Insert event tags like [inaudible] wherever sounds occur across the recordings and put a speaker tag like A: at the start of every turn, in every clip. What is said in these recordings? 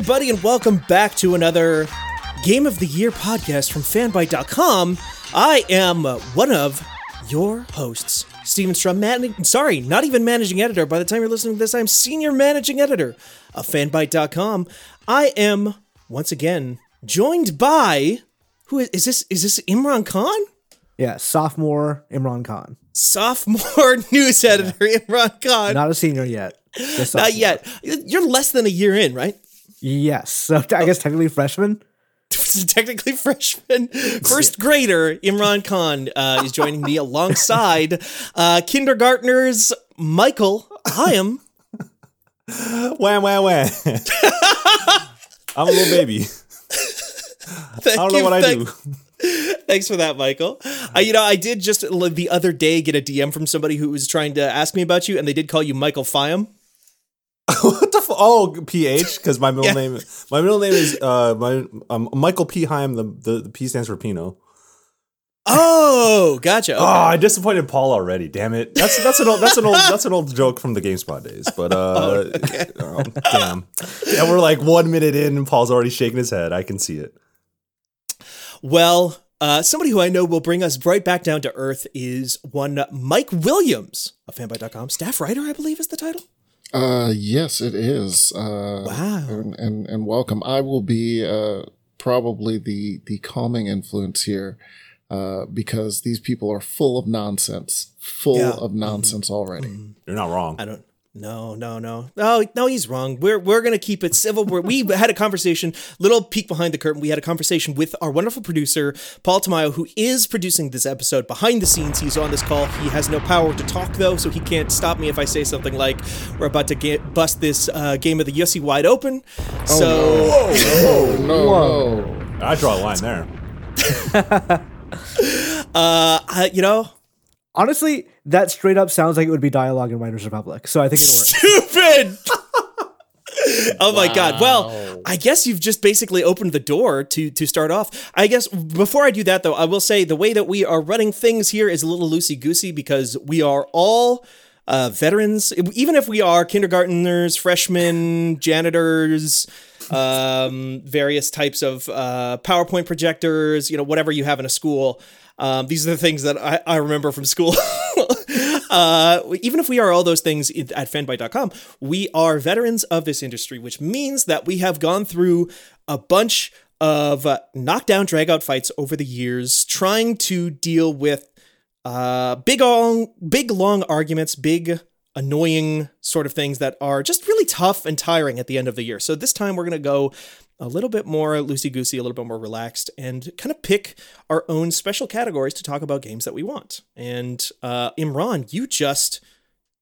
A: Everybody, and welcome back to another Game of the Year podcast from fanbyte.com. I am one of your hosts, Steven Strom. Man- sorry, not even managing editor. By the time you're listening to this, I'm senior managing editor of fanbyte.com. I am once again joined by who is, is this? Is this Imran Khan?
B: Yeah, sophomore Imran Khan.
A: Sophomore [laughs] news editor Imran Khan.
B: Not a senior yet.
A: Not yet. You're less than a year in, right?
B: Yes. So I guess technically freshman. [laughs]
A: technically freshman first grader Imran Khan uh, is joining me alongside uh, kindergartners Michael Higham
C: Wham, wham, wham. I'm a little baby. I don't know what I do. [laughs]
A: Thanks for that, Michael. Uh, you know, I did just l- the other day get a DM from somebody who was trying to ask me about you, and they did call you Michael Fyam. [laughs]
C: what the f- Oh, PH, because my middle
A: Yeah.
C: name my middle name is uh my um, Michael P. Higham. The, the the P stands for Pino.
A: Oh, gotcha. Okay.
C: Oh, I disappointed Paul already. Damn it. That's that's an old that's an old that's an old joke from the GameSpot days. But uh, [laughs] [laughs] oh, damn. Yeah, we're like one minute in, and Paul's already shaking his head. I can see it.
A: Well, uh, somebody who I know will bring us right back down to earth is one Mike Williams of fanbyte.com. Staff writer, I believe, is the title.
D: Uh, yes, it is. Uh,
A: Wow.
D: And, and, and welcome. I will be, uh, probably the, the calming influence here, uh, because these people are full of nonsense, full
A: Yeah.
D: of nonsense already.
C: You're not wrong.
A: I don't. No, no, no, no, no. He's wrong. We're we're gonna keep it civil. We're, we [laughs] had a conversation. Little peek behind the curtain. We had a conversation with our wonderful producer Paul Tamayo, who is producing this episode behind the scenes. He's on this call. He has no power to talk though, so he can't stop me if I say something like, "We're about to get bust this uh, game of the Yossi wide open." So
D: Oh, no, no. [laughs]
C: I draw a line there. [laughs]
A: uh, I- you know,
B: Honestly, that straight up sounds like it would be dialogue in Riders Republic. So I think it'll work.
A: stupid. [laughs] oh my god. Well, I guess you've just basically opened the door to to start off. I guess before I do that though, I will say the way that we are running things here is a little loosey goosey because we are all uh, veterans. Even if we are kindergarteners, freshmen, janitors, um, various types of uh, PowerPoint projectors, you know, whatever you have in a school. Um, these are the things that I, I remember from school. [laughs] uh, even if we are all those things at fanbyte.com, we are veterans of this industry, which means that we have gone through a bunch of uh, knockdown, drag out fights over the years, trying to deal with uh, big, long, big, long arguments, big, annoying sort of things that are just really tough and tiring at the end of the year. So this time we're going to go a little bit more loosey goosey, a little bit more relaxed, and kind of pick our own special categories to talk about games that we want. And uh, Imran, you just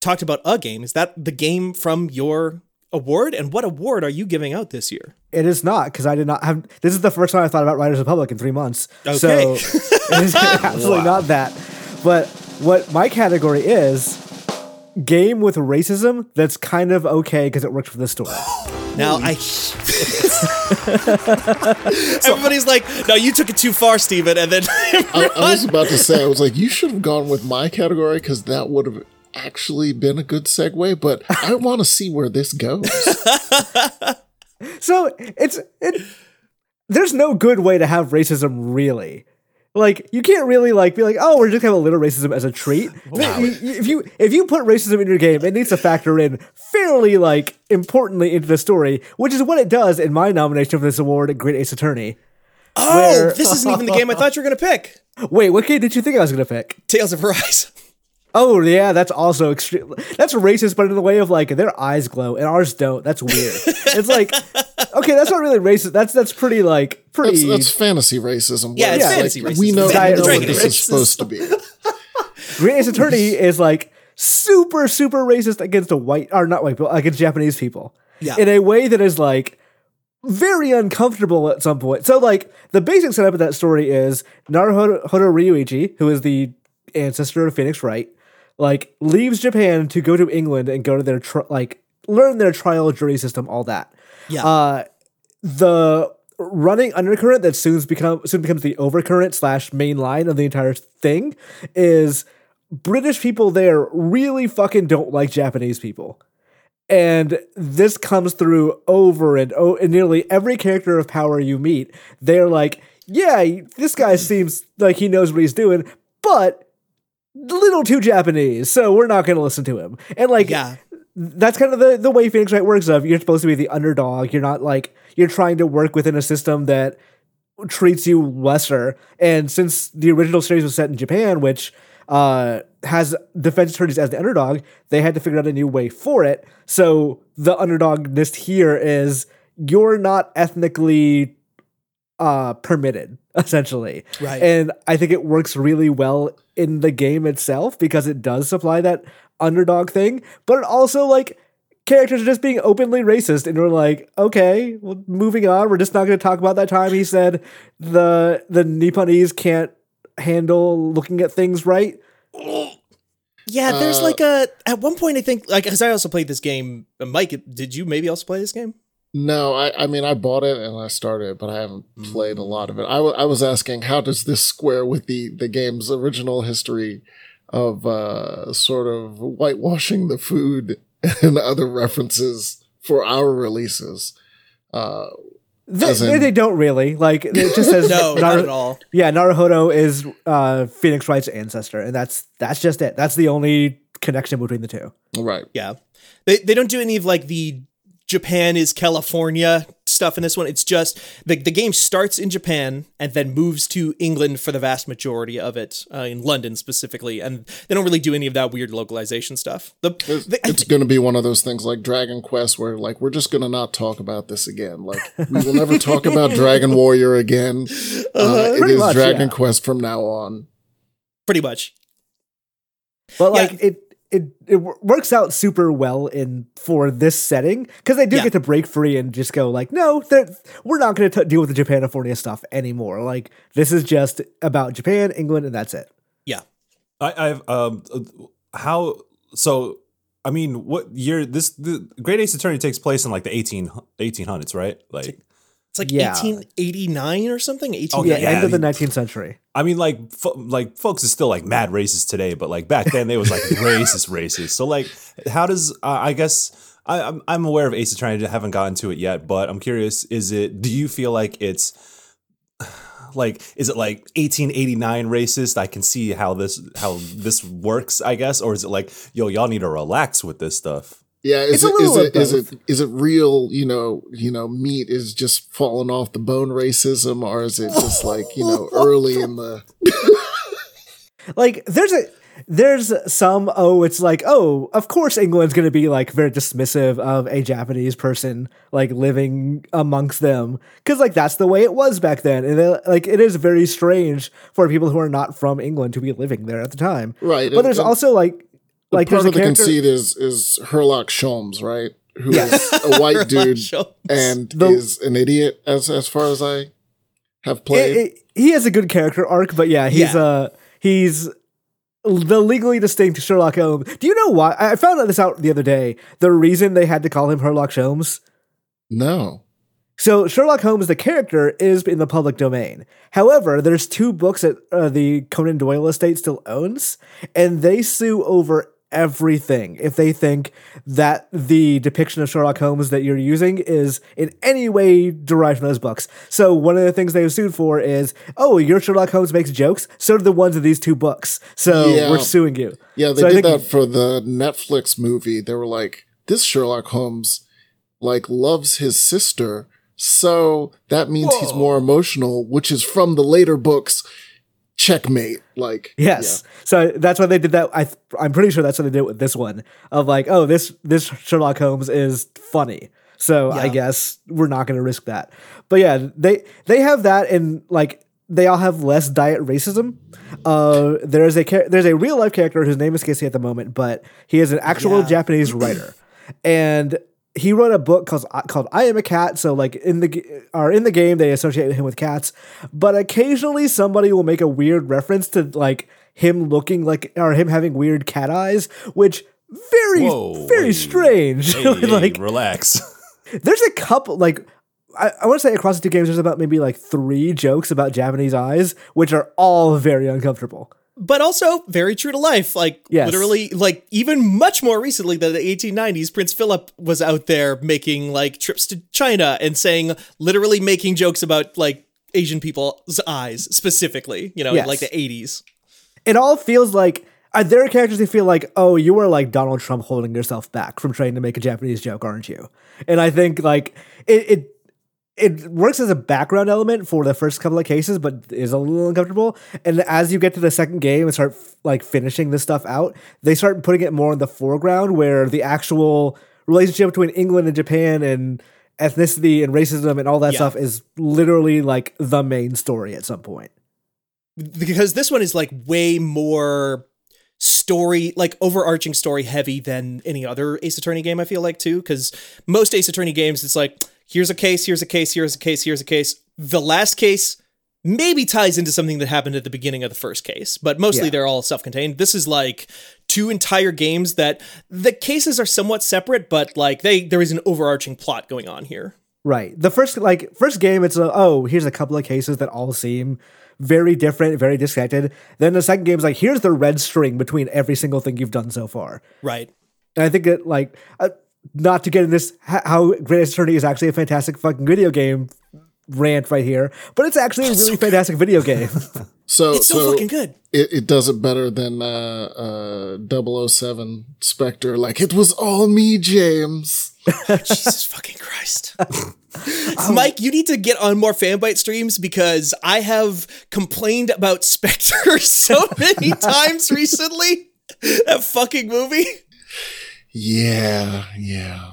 A: talked about a game. Is that the game from your award? And what award are you giving out this year?
B: It is not because I did not have. This is the first time I thought about Riders Republic in three months.
A: Okay.
B: So [laughs] it is [laughs] absolutely not that. But what my category is game with racism that's kind of okay because it works for the story. [gasps] [laughs]
A: Now I. [laughs] [laughs] Everybody's like, "No, you took it too far, Steven. And then [laughs]
D: I, I was about to say, I was like, you should have gone with my category because that would have actually been a good segue, but I want to see where this goes.
B: So it's it. There's no good way to have racism, really. Like you can't really like be like, oh, we're just gonna have a little racism as a treat. [laughs] You- if you if you put racism in your game, it needs to factor in fairly like importantly into the story, which is what it does in my nomination for this award Great Ace Attorney.
A: Oh,
B: Where-
A: this isn't even the game I thought you were gonna pick. [laughs]
B: Wait, what game did you think I was gonna pick?
A: Tales of Arise.
B: Oh yeah, that's also extreme. That's racist, but in the way of like their eyes glow and ours don't. That's weird. it's like [laughs] okay, that's not really racist. That's that's pretty like pretty.
D: That's, that's fantasy racism.
A: Yeah, it's
D: like,
A: fantasy racism.
D: We know, we know what this is supposed to be. [laughs]
B: Great Ace Attorney is like super super racist against a white or not white people against Japanese people.
A: Yeah.
B: in a way that is like very uncomfortable at some point. So like the basic setup of that story is Naruhodo Ryuichi, who is the ancestor of Phoenix Wright, like leaves Japan to go to England and go to their tri- like learn their trial jury system, all that.
A: Yeah.
B: Uh, the running undercurrent that soon become soon becomes the overcurrent slash main line of the entire thing is British people there really fucking don't like Japanese people. And this comes through over and oh, in nearly every character of power you meet. They're like, yeah, this guy seems like he knows what he's doing, but little too Japanese, so we're not going to listen to him. And like,
A: Yeah.
B: that's kind of the, the way Phoenix Wright works. Of you're supposed to be the underdog. You're not like you're trying to work within a system that treats you lesser. And since the original series was set in Japan, which uh, has defense attorneys as the underdog, they had to figure out a new way for it. So the underdogness here is you're not ethnically uh, permitted, [laughs] essentially.
A: Right.
B: And I think it works really well in the game itself because it does supply that underdog thing, but it also like characters are just being openly racist and we're like, okay, well moving on. We're just not gonna talk about that time he said the the Nipponese can't handle looking at things right.
A: Yeah, there's
D: Uh,
A: like a at one point I think like because I also played this game. uh, Mike, did you maybe also play this game?
D: No, I, I mean, I bought it and I started it, but I haven't played a lot of it. I, w- I was asking, how does this square with the, the game's original history of uh, sort of whitewashing the food [laughs] and other references for our releases? Uh,
B: They,
D: in-
B: they don't really like it just says [laughs]
A: No, not at all.
B: Yeah, Naruhodo is uh, Phoenix Wright's ancestor, and that's that's just it. That's the only connection between the two.
D: right.
A: Yeah, they they don't do any of like the Japan is California stuff in this one. It's just the the game starts in Japan and then moves to England for the vast majority of it, uh, in London specifically, and they don't really do any of that weird localization stuff. The,
D: It's,
A: the-
D: it's going to be one of those things like Dragon Quest where like we're just going to not talk about this again. Like we will never talk about Dragon [laughs] Warrior again. Uh, it
B: Pretty
D: is
B: much,
D: Dragon
B: yeah.
D: Quest from now on.
A: pretty much.
B: But
A: Yeah.
B: like it, it it works out super well in for this setting because they do
A: Yeah.
B: get to break free and just go like, no, we're not going to deal with the Japanifornia stuff anymore. Like this is just about Japan, England, and that's it.
A: Yeah.
C: I, I've um how so I mean what year this the Great Ace Attorney takes place in like the 18 1800s right like
A: It's like
B: Yeah.
A: 1889 or something. 18.
B: Yeah,
C: yeah,
B: end of the 19th century.
C: I mean like like folks is still like mad racist today but like back then they was like [laughs] racist racist. So like how does uh, I guess I, I'm I'm aware of Ace Attorney I haven't gotten to it yet but I'm curious is it do you feel like it's [sighs] like is it like 1889 racist? I can see how this how this works i guess or is it like yo y'all need to relax with this stuff
D: Yeah, is
B: It's a
D: it is
B: little
D: it
B: of
D: is it is it real? You know, you know, meat is just falling off the bone racism, or is it just like you know [laughs] early in the? [laughs]
B: Like there's a there's some oh it's like oh of course England's going to be like very dismissive of a Japanese person like living amongst them cuz like that's the way it was back then and like it is very strange for people who are not from England to be living there at the time.
D: Right,
B: But
D: and-
B: there's
D: and
B: also like like
D: part of the
B: character
D: conceit is is Herlock Sholmes, right? Who is a white [laughs] dude and
B: The-
D: is an idiot as as far as I have played.
B: it- it- he has a good character arc but yeah he's
A: Yeah.
B: uh he's the legally distinct Sherlock Holmes. Do you know why? I I found this out the other day. The reason they had to call him Herlock Holmes
D: no.
B: So Sherlock Holmes, the character, is in the public domain. However, there's two books that uh, the Conan Doyle estate still owns, and they sue over everything if they think that the depiction of Sherlock Holmes that you're using is in any way derived from those books. So one of the things they sued for is, oh, your Sherlock Holmes makes jokes, so do the ones of these two books. So
D: Yeah.
B: we're suing you.
D: Yeah, they
B: So
D: did that for the Netflix movie. They were like, this Sherlock Holmes like loves his sister, so that means he's more emotional, which is from the later books. Checkmate. Like
B: Yes. So that's why they did that. I th- I'm pretty sure that's what they did with this one. Of like, oh, this this Sherlock Holmes is funny. So I guess we're not going to risk that. But yeah, they they have that, and like they all have less diet racism. Uh, there is a char- there's a real life character whose name escapes me at the moment, but he is an actual
A: Yeah.
B: Japanese writer, and he wrote a book called uh, called I Am a Cat. So like in the or in the game they associate him with cats, but occasionally somebody will make a weird reference to like him looking like or him having weird cat eyes, which very
C: Whoa,
B: very
C: hey.
B: strange.
C: Hey, [laughs] hey,
B: like
C: relax. [laughs] [laughs]
B: there's a couple like I, I want to say across the two games there's about maybe like three jokes about Japanese eyes, which are all very uncomfortable.
A: But also very true to life. Like
B: Yes.
A: literally, like even much more recently than the 1890s, Prince Philip was out there making like trips to China and saying literally making jokes about like Asian people's eyes specifically. You know,
B: Yes.
A: in like the 80s.
B: it all feels like are there characters who feel like, oh, you are like Donald Trump holding yourself back from trying to make a Japanese joke, aren't you? And I think like it it it works as a background element for the first couple of cases, but is a little uncomfortable. And as you get to the second game and start like finishing this stuff out, they start putting it more in the foreground where the actual relationship between England and Japan and ethnicity and racism and all that
A: Yeah.
B: stuff is literally like the main story at some point.
A: because this one is like way more story like overarching story heavy than any other ace attorney game i feel like too because most ace attorney games it's like here's a case here's a case here's a case here's a case the last case maybe ties into something that happened at the beginning of the first case but mostly
B: Yeah.
A: they're all self-contained this is like two entire games that the cases are somewhat separate but like they there is an overarching plot going on here
B: Right. The first like first game, it's a oh here's a couple of cases that all seem very different, very disconnected. Then the second game is like here's the red string between every single thing you've done so far.
A: right
B: And I think that like uh, not to get in this how Great Ace Attorney is actually a fantastic fucking video game rant right here, but it's actually a really fantastic video [laughs] game.
D: So
A: it's so, fucking good
D: It, it does it better than uh, uh, 007 Spectre. Like it was all me, James. [laughs]
A: Jesus fucking Christ. [laughs] Mike, you need to get on more Fanbyte streams because I have complained about Spectre so many times recently. That fucking movie.
D: Yeah, yeah.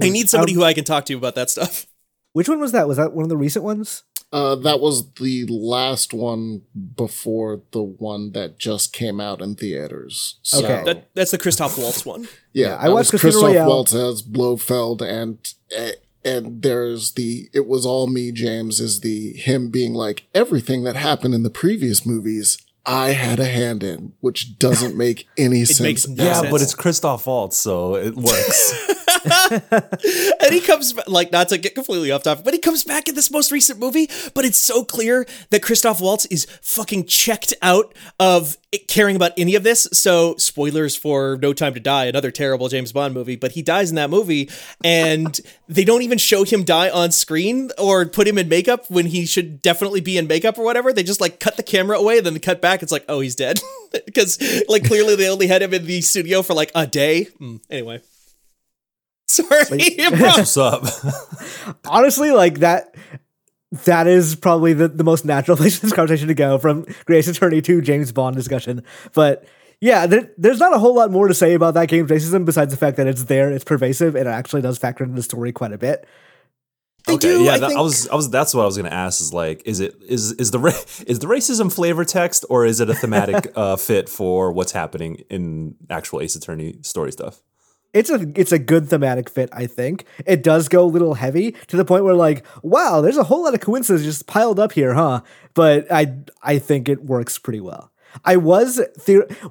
A: I need somebody who I can talk to about that stuff. [laughs]
B: Which one was that? Was that one of the recent ones?
D: Uh, that was the last one before the one that just came out in theaters. So,
B: Okay.
A: That that's the Christoph Waltz one. [laughs]
D: yeah,
B: I watched
D: was
B: Casino
D: Christoph
B: Royale.
D: Waltz as Blofeld, and eh, and there's the "It Was All Me, James" is the him being like everything that happened in the previous movies. I had a hand in, which doesn't make any sense.
A: makes no
C: yeah,
A: sense.
C: but it's Christoph Waltz, so it works. [laughs]
A: and he comes like not to get completely off topic, but he comes back in this most recent movie. But it's so clear that Christoph Waltz is fucking checked out of it caring about any of this. So spoilers for No Time to Die, another terrible James Bond movie. But he dies in that movie, and [laughs] they don't even show him die on screen or put him in makeup when he should definitely be in makeup or whatever. They just like cut the camera away, then they cut back. It's like, oh, he's dead [laughs] because like clearly they only had him in the studio for like a day. Hmm, anyway. [laughs] Sorry, bro.
C: What's up?
B: honestly, like that that is probably the, the most natural [laughs] place for this conversation to go from Grace Attorney to James Bond discussion. But yeah, there, there's not a whole lot more to say about that game's racism besides the fact that it's there, it's pervasive, and it actually does factor into the story quite a bit.
A: They
C: okay,
A: do.
C: yeah,
A: I
C: that,
A: think,
C: I was, I was. That's what I was gonna ask. Is like, is it is is the ra- is the racism flavor text or is it a thematic [laughs] uh, fit for what's happening in actual Ace Attorney story stuff?
B: It's a it's a good thematic fit, I think. It does go a little heavy to the point where like, wow, there's a whole lot of coincidences just piled up here, huh? But I I think it works pretty well. I was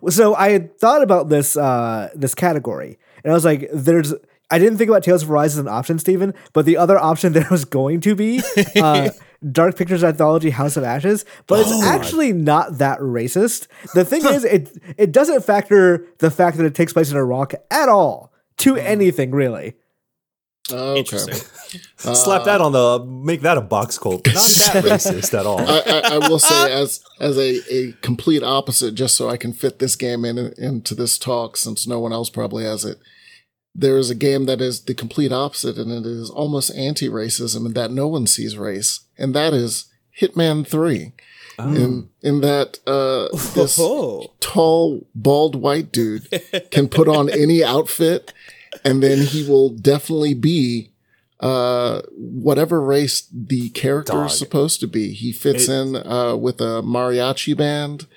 B: so I had thought about this uh this category, and I was like, there's I didn't think about Tales of Arise as an option, Steven, but the other option [laughs] there was going to be uh, [laughs] Dark Pictures Anthology House of Ashes, but it's oh actually not that racist. The thing is, it it doesn't factor the fact that it takes place in Iraq at all to hmm. anything really.
D: Okay.
A: Interesting.
C: Uh, Slap that on the make that a box cult. [laughs] Not that racist at all.
D: I, I, I will say [laughs] as as a, a complete opposite, just so I can fit this game in into this talk, since no one else probably has it. There is a game that is the complete opposite, and it is almost anti-racism, and that no one sees race, and that is Hitman Three. In in that uh, this [laughs]
A: Oh.
D: tall, bald white dude can put on [laughs] any outfit, and then he will definitely be uh, whatever race the character
C: Dog.
D: is supposed to be. He fits in uh, with a mariachi band.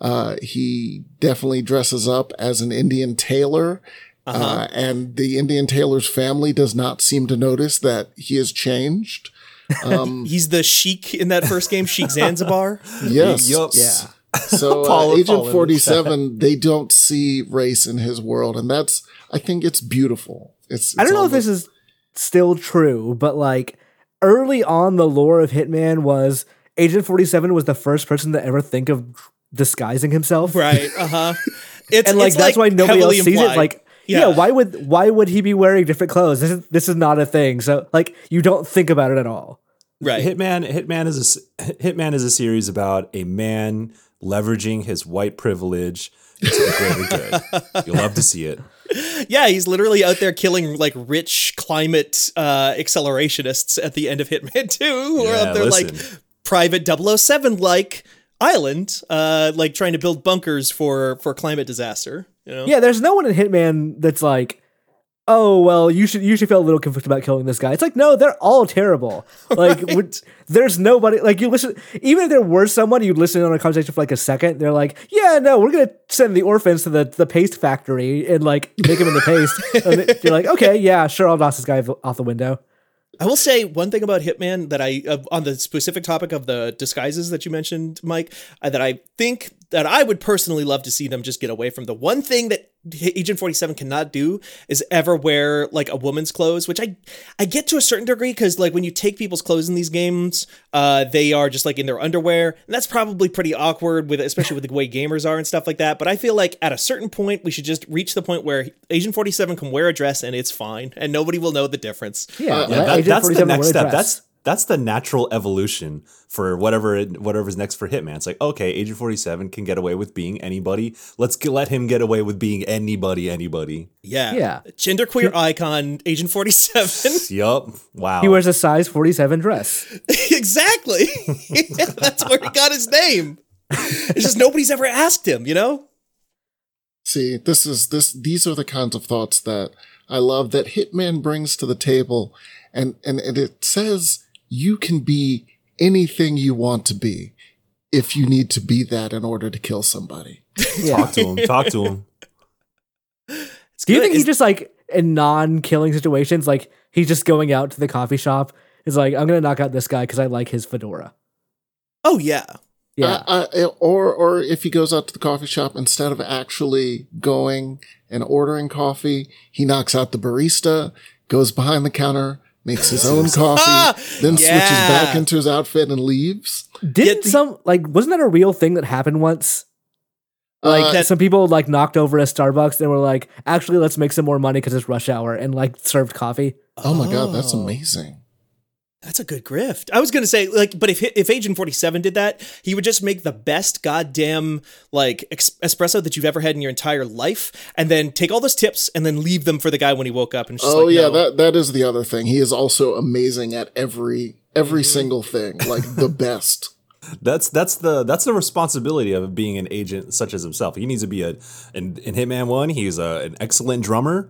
D: Uh, he definitely dresses up as an Indian tailor. Uh and the Indian tailor's family does not seem to notice that he has changed. Um, [laughs]
A: He's the Sheik in that first game, Sheik Zanzibar. [laughs]
D: yes.
C: Yup.
B: Yeah.
D: So [laughs] uh,
C: Paul-
D: Agent
C: Paul in the
D: 47, they don't see race in his world. And that's, I think it's beautiful. It's,
B: I don't know if this is still true, but like early on, the lore of Hitman was Agent 47 was the first person to ever think of disguising himself.
A: right. Uh huh. It's
B: And like
A: it's,
B: that's why nobody else
A: heavily
B: sees
A: implied.
B: it. Like, yeah. why would why would he be wearing different clothes? This is this is not a thing. So like you don't think about it at all.
A: right.
C: Hitman Hitman is a s- Hitman is a series about a man leveraging his white privilege to the greater good. [laughs] You'll love to see it.
A: Yeah, he's literally out there killing like rich climate uh, accelerationists at the end of Hitman [laughs] 2 who are
C: Yeah,
A: out there like private 007 like island, uh, like trying to build bunkers for for climate disaster. You know?
B: Yeah, there's no one in Hitman that's like, oh well, you should you should feel a little conflicted about killing this guy. It's like no, they're all terrible. [laughs] Like
A: Right.
B: would- there's nobody like you listen. Even if there were someone, you'd listen on a conversation for like a second. They're like, yeah, no, we're gonna send the orphans to the the paste factory and like make them into paste. [laughs] and you're like, okay, yeah, sure, I'll toss this guy off the window.
A: I will say one thing about Hitman that I, uh, on the specific topic of the disguises that you mentioned, Mike, uh, that I think that I would personally love to see them just get away from. The one thing that Agent 47 cannot do is ever wear like a woman's clothes, which I, I get to a certain degree because like when you take people's clothes in these games, uh, they are just like in their underwear, and that's probably pretty awkward with, especially with the way gamers are and stuff like that. But I feel like at a certain point, we should just reach the point where Agent 47 can wear a dress and it's fine, and nobody will know the difference.
B: Yeah,
D: Uh,
C: Yeah, that, that's the next step. That's that's the natural evolution for whatever it- whatever's next for Hitman. It's like okay, Agent Forty Seven can get away with being anybody. Let's get, let him get away with being anybody, anybody.
A: Yeah.
B: Yeah.
A: Genderqueer icon, Agent 47. [laughs]
C: Yup. Wow.
B: he wears a size 47 dress. [laughs]
A: exactly. [laughs] That's where he got his name. It's just nobody's ever asked him, you know?
D: See, this is this these are the kinds of thoughts that I love that Hitman brings to the table and and, and it says you can be anything you want to be if you need to be that in order to kill somebody.
B: Yeah. [laughs]
C: Talk to him. Talk to him.
A: It's
B: Do you
A: good.
B: think he
A: It's-
B: just like in non-killing situations, like he's just going out to the coffee shop, is like, I'm gonna knock out this guy because I like his fedora.
A: Oh, yeah.
B: Yeah,
D: Uh, uh, or or if he goes out to the coffee shop instead of actually going and ordering coffee, he knocks out the barista, goes behind the counter, makes his own coffee, then switches back into his outfit and leaves.
B: didn't
A: the-
B: some like wasn't that a real thing that happened once? Like
D: Uh,
B: that some people like knocked over a Starbucks and were like, actually, let's make some more money because it's rush hour and like served coffee.
D: Oh my god, that's
A: Oh.
D: amazing.
A: That's a good grift. I was gonna say, like, but if if Agent Forty Seven did that, he would just make the best goddamn like ex- espresso that you've ever had in your entire life, and then take all those tips and then leave them for the guy when he woke up. And just
D: Oh
A: like,
D: yeah,
A: no.
D: that that is the other thing. He is also amazing at every every
A: Mm-hmm.
D: single thing, like the [laughs] best.
C: That's that's the that's the responsibility of being an agent such as himself. He needs to be a in, in Hitman One. He's a, an excellent drummer.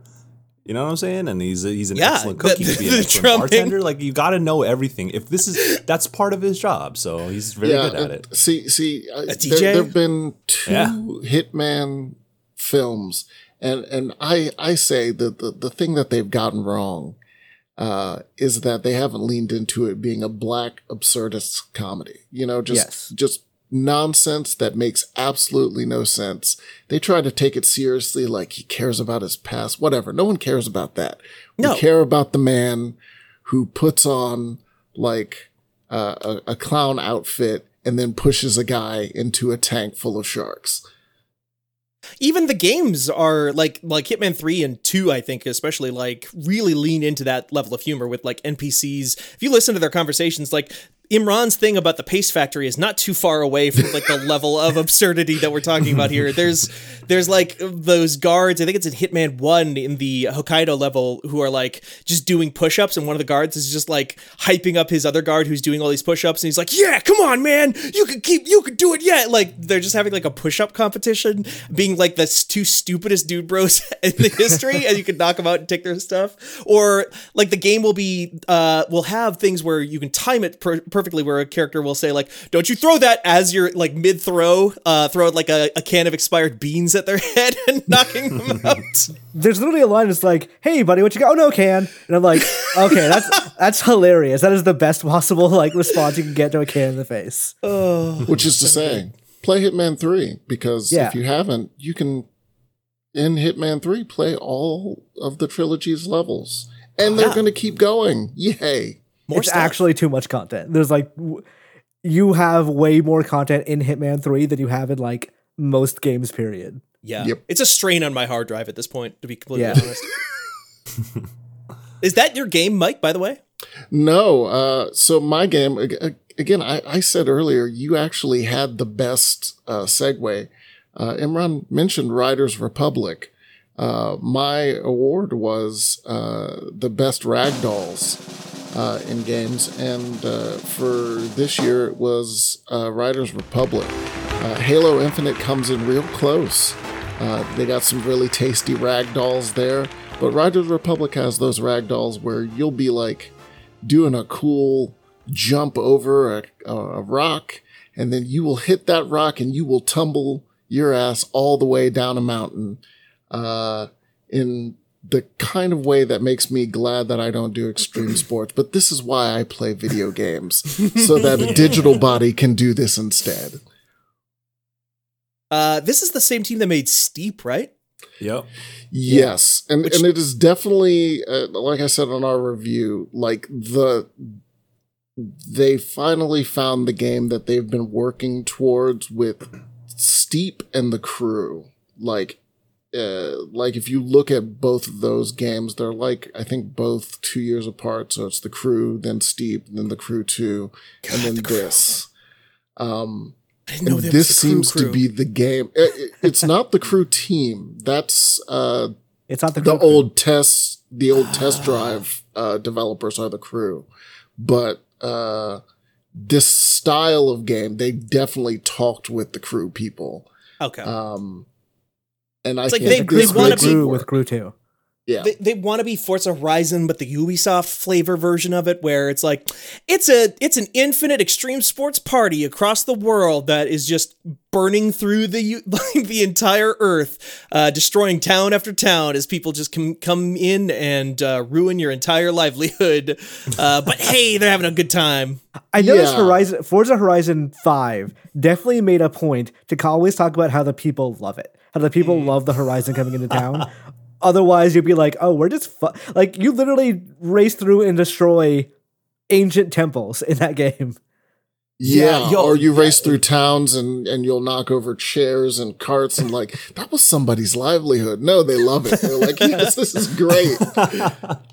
C: You know what I'm saying? And he's a, he's an
A: Yeah,
C: excellent cook.
A: the-
C: he could be an [laughs] excellent
A: drumming.
C: bartender. Like you got to know everything. If this is that's part of his job, so he's very
D: yeah,
C: good at it.
D: See, see,
A: A
D: there,
A: DJ?
D: there have been two
C: Yeah.
D: Hitman films, and and I I say that the the thing that they've gotten wrong uh, is that they haven't leaned into it being a black absurdist comedy. You know, just
B: Yes.
D: just nonsense that makes absolutely no sense. They try to take it seriously, like he cares about his past, whatever. No one cares about that.
A: No.
D: We care about the man who puts on like uh, a, a clown outfit and then pushes a guy into a tank full of sharks.
A: even the games are like like Hitman 3 and 2 I think especially like really lean into that level of humor with like NPCs. If you listen to their conversations like Imran's thing about the paste factory is not too far away from like the [laughs] level of absurdity that we're talking about here. There's there's like those guards, I think it's in Hitman 1 in the Hokkaido level who are like just doing push-ups and one of the guards is just like hyping up his other guard who's doing all these push-ups and he's like, "Yeah, come on, man. You could keep you could do it yet." Like they're just having like a push-up competition, being like the two stupidest dude bros [laughs] in the history and you can knock them out and take their stuff. Or like the game will be uh will have things where you can time it per- perfectly where a character will say like, "Don't you throw that as you're like mid-throw, uh throw like a, a can of expired beans at their [laughs] head and knocking them [laughs] out."
B: There's literally a line that's like, "Hey, buddy, what you got?" Oh no, can. And I'm like, [laughs] "Okay, that's that's hilarious. That is the best possible like response you can get to a can in the face."
D: Which is to say, play Hitman 3 because
B: Yeah.
D: if you haven't, you can in Hitman 3 play all of the trilogy's levels. And they're going to keep going. Yay.
A: More
B: it's
A: stuff.
B: actually too much content. There's like, w- you have way more content in Hitman Three than you have in like most games. Period.
A: Yeah.
D: Yep.
A: It's a strain on my hard drive at this point, to be completely
B: Yeah.
A: honest. Is that your game, Mike, by the way?
D: No, uh, so my game, ag- ag- again, I, I said earlier, you actually had the best uh, segue. Uh, Imran mentioned Riders Republic. Uh, my award was uh, the best ragdolls uh, in games, and uh, for this year it was uh, Riders Republic. Uh, Halo Infinite comes in real close. Uh, they got some really tasty ragdolls there, but Riders Republic has those ragdolls where you'll be like doing a cool jump over a, a rock, and then you will hit that rock and you will tumble your ass all the way down a mountain uh, in the kind of way that makes me glad that I don't do extreme [clears throat] sports. But this is why I play video [laughs] games, so that a digital body can do this instead.
A: Uh, this is the same team that made Steep, right?
C: Yep.
D: Yes, and
A: Which-
D: and it is definitely uh, like I said on our review, like the they finally found the game that they've been working towards with Steep and the Crew. Like, uh, like if you look at both of those games, they're like I think both two years apart. So it's the Crew, then Steep, then the Crew Two, and then this. Um,
A: I didn't know
D: and this
A: was the
D: seems
A: crew.
D: to be the game. It- it- it's not the Crew team. That's uh,
B: It's not the,
D: the
B: Goku.
D: old test the old [sighs] test drive uh, developers are the crew but uh, this style of game they definitely talked with the crew people
A: Okay.
D: um, and i
A: It's like
D: think
A: they-
B: They
A: they wanna
D: makes
A: be-
D: it
B: with Gru too.
D: yeah
A: they, they want to be Forza Horizon, but the Ubisoft flavor version of it, where it's like it's a it's an infinite extreme sports party across the world that is just burning through the [laughs] like the entire Earth, uh, destroying town after town as people just come come in and uh, ruin your entire livelihood. Uh, but hey, they're having a good time.
B: I noticed
D: Yeah.
B: Horizon Forza Horizon 5 definitely made a point to always talk about how the people love it. How the people love the Horizon coming into town. Otherwise, you'd be like, "Oh, we're just fu-. like you literally race through and destroy ancient temples in that [laughs] game."
D: Yeah,
C: Yeah,
D: or you race through towns and and you'll knock over chairs and carts and like [laughs] that was somebody's livelihood no they love it they're like yes this is great [laughs]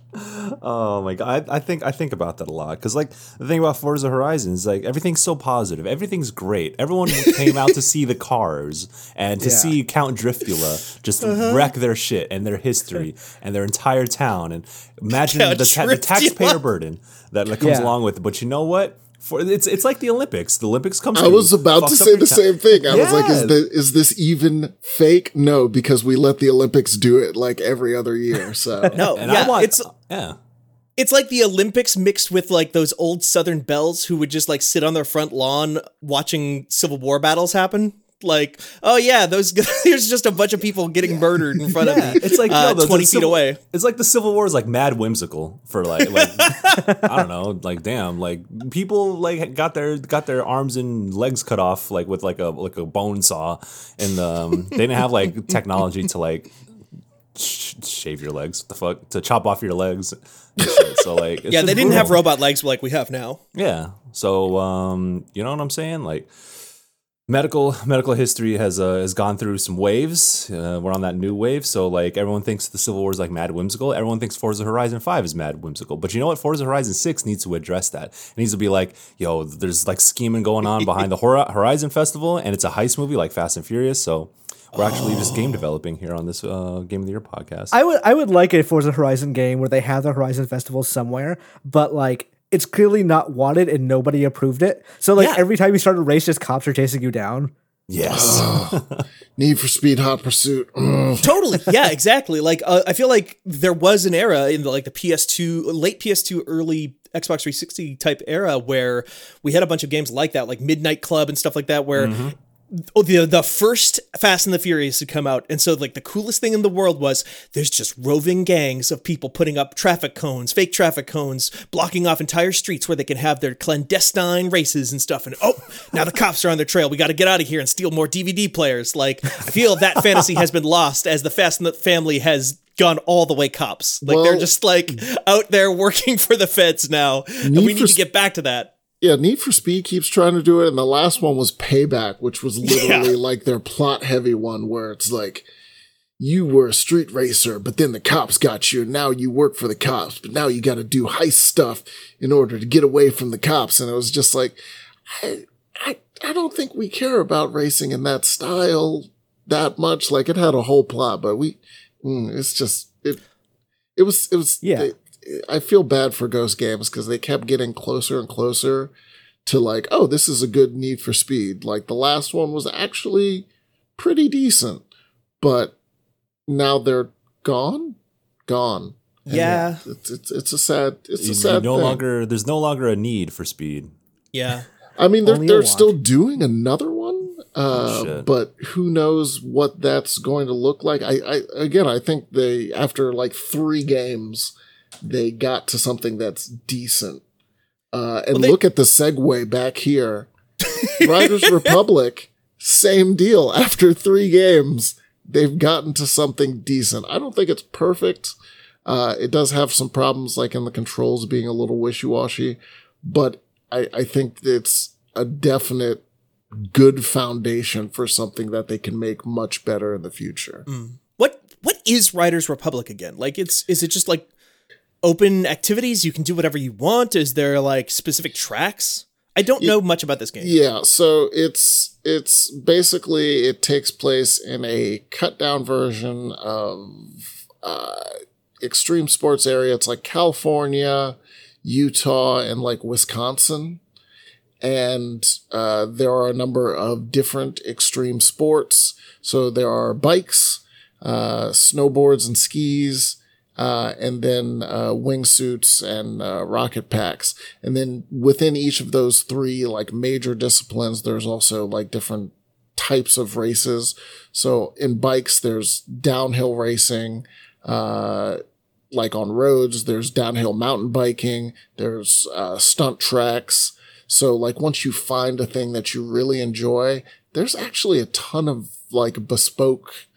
C: Oh my god, I, I think I think about that a lot because like the thing about Forza Horizon is like everything's so positive, everything's great. Everyone came out to see the cars and to
B: Yeah.
C: see Count Driftula just uh-huh. wreck their shit and their history and their entire town. And imagine the, ta- the taxpayer burden that, comes along with it. But you know what? For it's it's like the Olympics. The Olympics comes.
D: I was about to say the
C: town.
D: same thing. I was like, is
C: Yeah.
D: the is this even fake? No, because we let the Olympics do it like every other year. So [laughs]
A: No,
C: And
A: yeah,
C: I want,
A: it's
C: yeah.
A: it's like the Olympics mixed with like those old Southern belles who would just like sit on their front lawn watching Civil War battles happen. Like, oh yeah, those [laughs] there's just a bunch of people getting murdered in front
C: Yeah,
A: of me.
C: it's like
A: uh,
C: the
A: twenty feet
C: Civil-
A: away.
C: It's like the Civil War is like mad whimsical for like, like [laughs] I don't know, like damn, like people like got their got their arms and legs cut off like with like a like a bone saw, and um, they didn't have like [laughs] technology to like sh- shave your legs. What the fuck to chop off your legs. So like, it's
A: Yeah, they didn't have robot legs like we have now.
C: Yeah. So um, you know what I'm saying? Like medical medical history has uh, has gone through some waves. Uh, we're on that new wave. So like everyone thinks the Civil War is like mad whimsical. Everyone thinks Forza Horizon 5 is mad whimsical. But you know what? Forza Horizon 6 needs to address that. It needs to be like, yo, there's like scheming going on behind the Hor- Horizon Festival and it's a heist movie like Fast and Furious. So we're actually just game developing here on this uh, Game of the Year podcast.
B: I would I would like a Forza Horizon game where they have the Horizon Festival somewhere, but like it's clearly not wanted and nobody approved it. So like
A: Yeah.
B: every time you start a race, just cops are chasing you down.
C: yes. [laughs]
D: Need for Speed Hot Pursuit.
A: Totally yeah exactly like uh, i feel like there was an era in the like the ps2 late ps2 early xbox 360 type era where we had a bunch of games like that like midnight club and stuff like that where Oh, the the first Fast and the Furious had come out, and so like the coolest thing in the world was there's just roving gangs of people putting up traffic cones, fake traffic cones, blocking off entire streets where they can have their clandestine races and stuff. And oh, now the cops are on their trail. We got to get out of here and steal more DVD players. Like I feel that fantasy has been lost as the Fast and the Family has gone all the way cops. Like they're just like out there working for the feds now, and we need
D: for
A: to get back to that.
D: Yeah, Need for Speed keeps trying to do it, and the last one was Payback, which was literally
A: Yeah.
D: like their plot heavy one where it's like you were a street racer, but then the cops got you, and now you work for the cops, but now you got to do heist stuff in order to get away from the cops. And it was just like, I, I, I don't think we care about racing in that style that much. Like it had a whole plot, but we, mm, it's just it. It was it was
B: Yeah.
D: it- I feel bad for Ghost Games because they kept getting closer and closer to like, oh, this is a good Need for Speed. Like the last one was actually pretty decent, but now they're gone, gone. And
A: Yeah.
D: it's it's, it's a sad it's
C: You-
D: a sad
C: no
D: thing.
C: longer there's no longer a need for speed.
A: Yeah. [laughs]
D: I mean, they're they're still doing another one, uh,
C: shit.
D: but who knows what that's going to look like? I, I again, I think they after like three games, they got to something that's decent. Uh, and
A: Well, they-
D: look at the segue back here. [laughs] Riders Republic, same deal. After three games, they've gotten to something decent. I don't think it's perfect. Uh, it does have some problems, like in the controls being a little wishy washy, but I, I think it's a definite good foundation for something that they can make much better in the future.
A: What what is Riders Republic again? Like it's is it just like open activities? You can do whatever you want? Is there like specific tracks? I don't know much about this game.
D: Yeah, so it's it's basically it takes place in a cut down version of uh, extreme sports area. It's like California, Utah, and like Wisconsin, and uh, there are a number of different extreme sports. So there are bikes, uh, snowboards, and skis. Uh, and then uh, wingsuits and uh, rocket packs. And then within each of those three like major disciplines, there's also like different types of races. So in bikes, there's downhill racing. Uh, like on roads, there's downhill mountain biking. There's uh, stunt tracks. So like once you find a thing that you really enjoy, there's actually a ton of like bespoke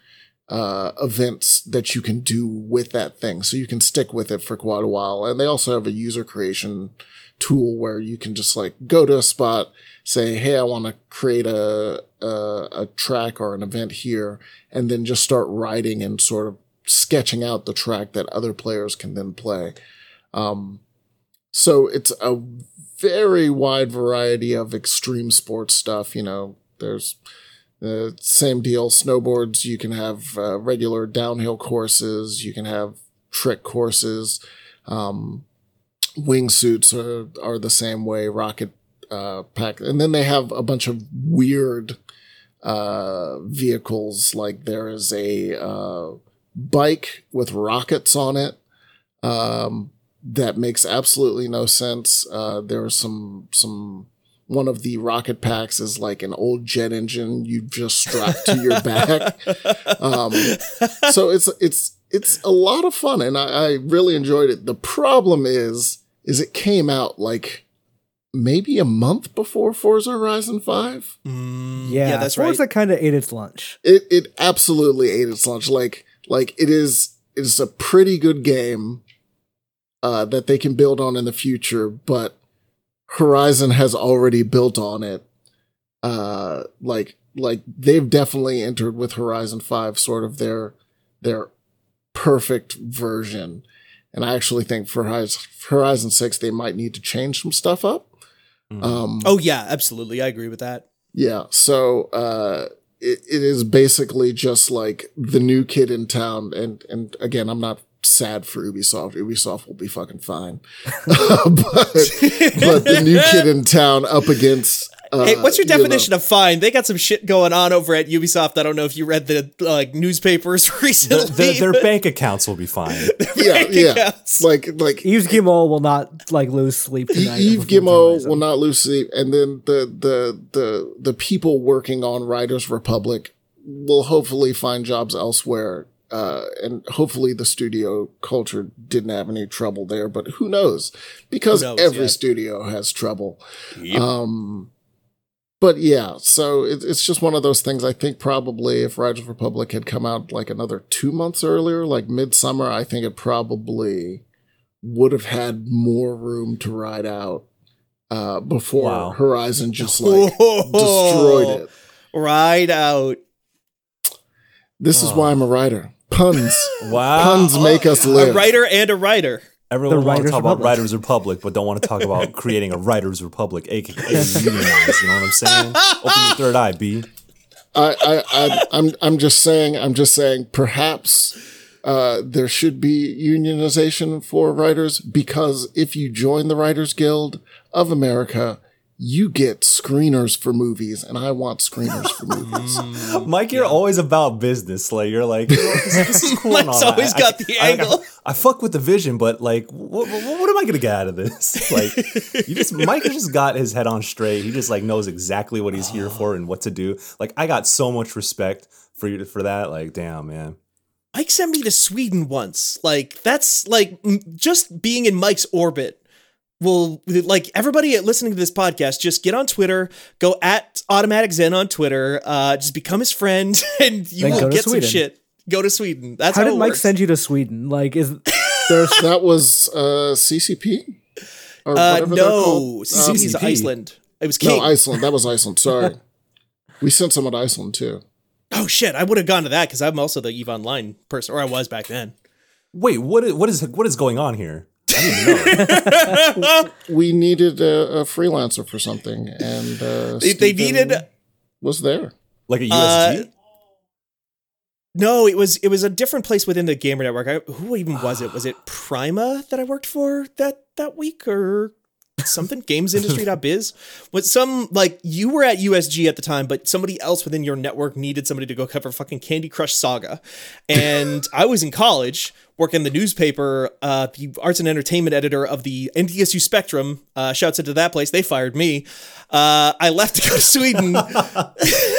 D: uh, events that you can do with that thing. So you can stick with it for quite a while. And they also have a user creation tool where you can just like go to a spot, say, Hey, I want to create a, a, a track or an event here, and then just start writing and sort of sketching out the track that other players can then play. Um, so it's a very wide variety of extreme sports stuff. You know, there's the same deal. Snowboards, you can have uh, regular downhill courses, you can have trick courses. Um, wingsuits are, are the same way, rocket uh, pack. And then they have a bunch of weird uh, vehicles. Like there is a uh, bike with rockets on it. Um, that makes absolutely no sense. Uh, there are some some one of the rocket packs is like an old jet engine you just strapped to your [laughs] back. Um, so it's it's it's a lot of fun, and I, I really enjoyed it. The problem is, is it came out like maybe a month before Forza Horizon Five.
A: Mm,
B: Yeah,
A: yeah, that's
B: Forza
A: right.
B: kind of ate its lunch.
D: It it absolutely ate its lunch. Like like it is it is a pretty good game uh, that they can build on in the future, but Horizon has already built on it. Uh, like like they've definitely entered with Horizon Five, sort of their their perfect version. And I actually think for Horizon, Horizon Six, they might need to change some stuff up. Um,
A: Oh yeah, absolutely. I agree with that.
D: yeah. So uh it, it is basically just like the new kid in town and and again I'm not sad for Ubisoft. Ubisoft will be fucking fine. [laughs] but but the new kid in town up against uh,
A: hey, what's your
D: you know-
A: definition of fine? They got some shit going on over at Ubisoft. I don't know if you read the like newspapers [laughs]
C: Their,
A: recently.
C: their, their bank accounts will be fine. [laughs]
D: yeah,
A: bank
D: yeah.
A: accounts.
D: Like like
B: Yves Guillemot will not like lose sleep tonight.
D: Eve
B: over
D: Gimmo will not lose sleep, and then the the the the people working on Riders Republic will hopefully find jobs elsewhere, uh, and hopefully the studio culture didn't have any trouble there. But who knows? Because
A: Who knows,
D: every
A: yeah.
D: studio has trouble. Um, but yeah, so it, it's just one of those things. I think probably if Riders Republic had come out like another two months earlier, like midsummer, I think it probably would have had more room to ride out uh, before
C: Wow.
D: Horizon just like [laughs] destroyed it.
A: Ride out.
D: This is why I'm a writer. Puns. [laughs]
C: Wow.
D: Puns make us live.
A: A writer and a writer.
C: Everyone
B: The
C: wants to
B: Writers
C: talk about Writers Republic, but don't want to talk about [laughs] creating a Writers Republic, aka [laughs] unionize. You know what I'm saying? Open your third eye, B.
D: I, I, I, I'm, I'm just saying, I'm just saying, perhaps uh, there should be unionization for writers because if you join the Writers Guild of America, you get screeners for movies, and I want screeners for movies. [laughs] [laughs]
C: Mike, you're always about business. Like you're like, you know, this, [laughs] this is cool.
A: Mike's
C: all that.
A: always
C: I-
A: got the
C: I- I-
A: angle.
C: I, fuck with the vision, but like, what, what, what am I gonna get out of this? Like, you just Mike just got his head on straight. He just like knows exactly what he's here for and what to do. Like, I got so much respect for you for that. Like, damn, man.
A: Mike sent me to Sweden once. Like that's like just being in Mike's orbit. Will like everybody listening to this podcast, just get on Twitter, go at Automatic Zen on Twitter, uh, just become his friend, [laughs] and you
B: Then
A: will
B: go to
A: get some shit. Go to Sweden. That's
B: How
A: how,
B: did
A: it
B: Mike
A: works.
B: send you to Sweden? Like, is there's [laughs]
D: that was uh, CCP? Or
A: Uh,
D: whatever they're
A: no,
D: called?
A: CCP's
C: CCP.
A: Iceland. It was
D: No, Iceland. That was Iceland. Sorry. [laughs] we sent someone to Iceland too.
A: oh shit, I would have gone to that because I'm also the Eve Online person, or I was back then.
C: Wait, what is what is what is going on here? I didn't [laughs] know.
D: We needed a, a freelancer for something, and uh,
A: They, they needed
D: was there.
C: like a
A: Uh,
C: USG.
A: No, it was it was a different place within the gamer network. I, who even was it? Was it Prima that I worked for that that week or something? Gamesindustry.biz. Was some like you were at USG at the time, but somebody else within your network needed somebody to go cover fucking Candy Crush Saga, and [laughs] I was in college working the newspaper, uh, the arts and entertainment editor of the NDSU Spectrum. Uh, shouts out to that place. They fired me. Uh, I left to go to Sweden [laughs]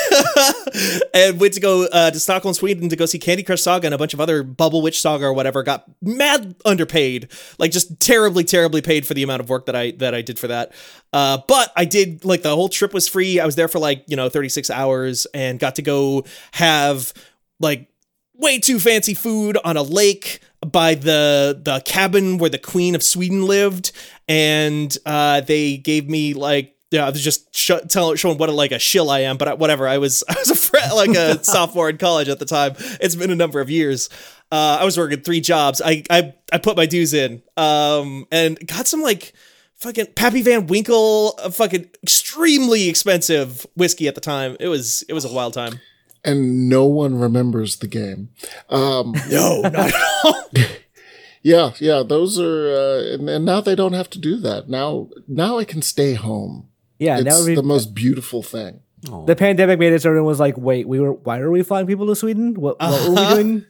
A: [laughs] and went to go uh, to Stockholm, Sweden to go see Candy Crush Saga and a bunch of other Bubble Witch Saga or whatever. Got mad underpaid, like just terribly, terribly paid for the amount of work that I that I did for that. Uh, but I did like the whole trip was free. I was there for like you know 36 hours and got to go have like way too fancy food on a lake by the the cabin where the queen of Sweden lived, and uh, they gave me like. Yeah, I was just sh- tell, showing what a, like a shill I am, but I, whatever. I was [laughs] I was a fr- like a [laughs] sophomore in college at the time. It's been a number of years. Uh, I was working three jobs. I I I put my dues in, um, and got some like fucking Pappy Van Winkle, uh, fucking extremely expensive whiskey at the time. It was it was a wild time.
D: and no one remembers the game. Um, [laughs]
A: No, not at all.
D: yeah, yeah, those are, uh, and, and now they don't have to do that. Now, now I can stay home.
B: Yeah.
D: it's
B: Now we,
D: the most beautiful thing.
B: the pandemic made it so everyone was like, "Wait, we were why are we flying people to Sweden? What, what were we
A: Uh-huh. [laughs]
B: doing?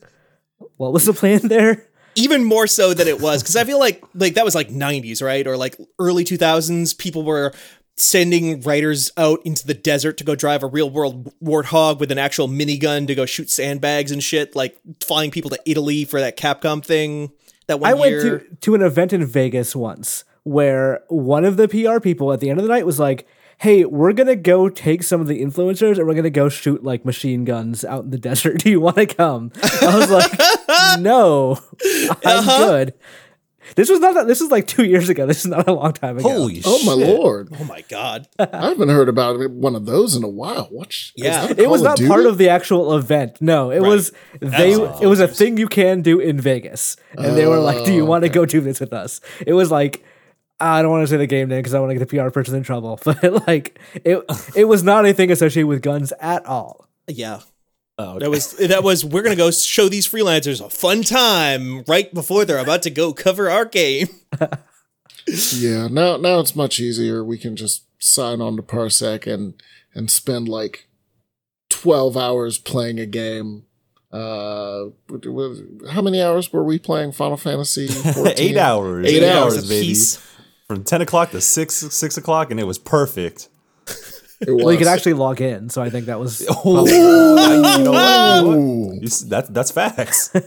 B: What was the plan there?"
A: even more so than it was because I feel like like that was like 90s, right? Or like early 2000s. People were sending writers out into the desert to go drive a real world warthog with an actual minigun to go shoot sandbags and shit, like flying people to Italy for that Capcom thing. That one
B: I went to, to an event in Vegas once where one of the PR people at the end of the night was like, Hey, we're gonna go take some of the influencers and we're gonna go shoot like machine guns out in the [laughs] desert. Do you wanna come? I was like, [laughs] No, I'm
A: Uh-huh.
B: good. This was not that this was like two years ago. This is not a long time ago.
C: Holy
D: Oh my lord!
A: oh my god. [laughs]
D: I haven't heard about one of those in a while. What? is
A: Yeah.
D: that a
B: It was not
D: Duty?
B: part of the actual event. No, it was they. It was a thing you can do in Vegas, and they were like, "Do you want to go do this with us?" It was like. I don't want to say the game name because I want to get the PR person in trouble, [laughs] but like it, it was not anything associated with guns at all.
A: Yeah.
C: Oh, okay.
A: That was that was we're gonna go show these freelancers a fun time right before they're about to go cover our game. [laughs]
D: Yeah, now now it's much easier. We can just sign on to Parsec and and spend like twelve hours playing a game. Uh, with- with- how many hours were we playing Final Fantasy? [laughs] 14?
C: eight hours.
D: Eight hours
A: a
C: baby.
A: piece.
C: From ten o'clock to six six o'clock, and it was perfect.
D: It was.
B: Well, you could actually log in, so I think that was. [laughs]
C: Oh, you know what? You know what? You s- that, that's facts. [laughs]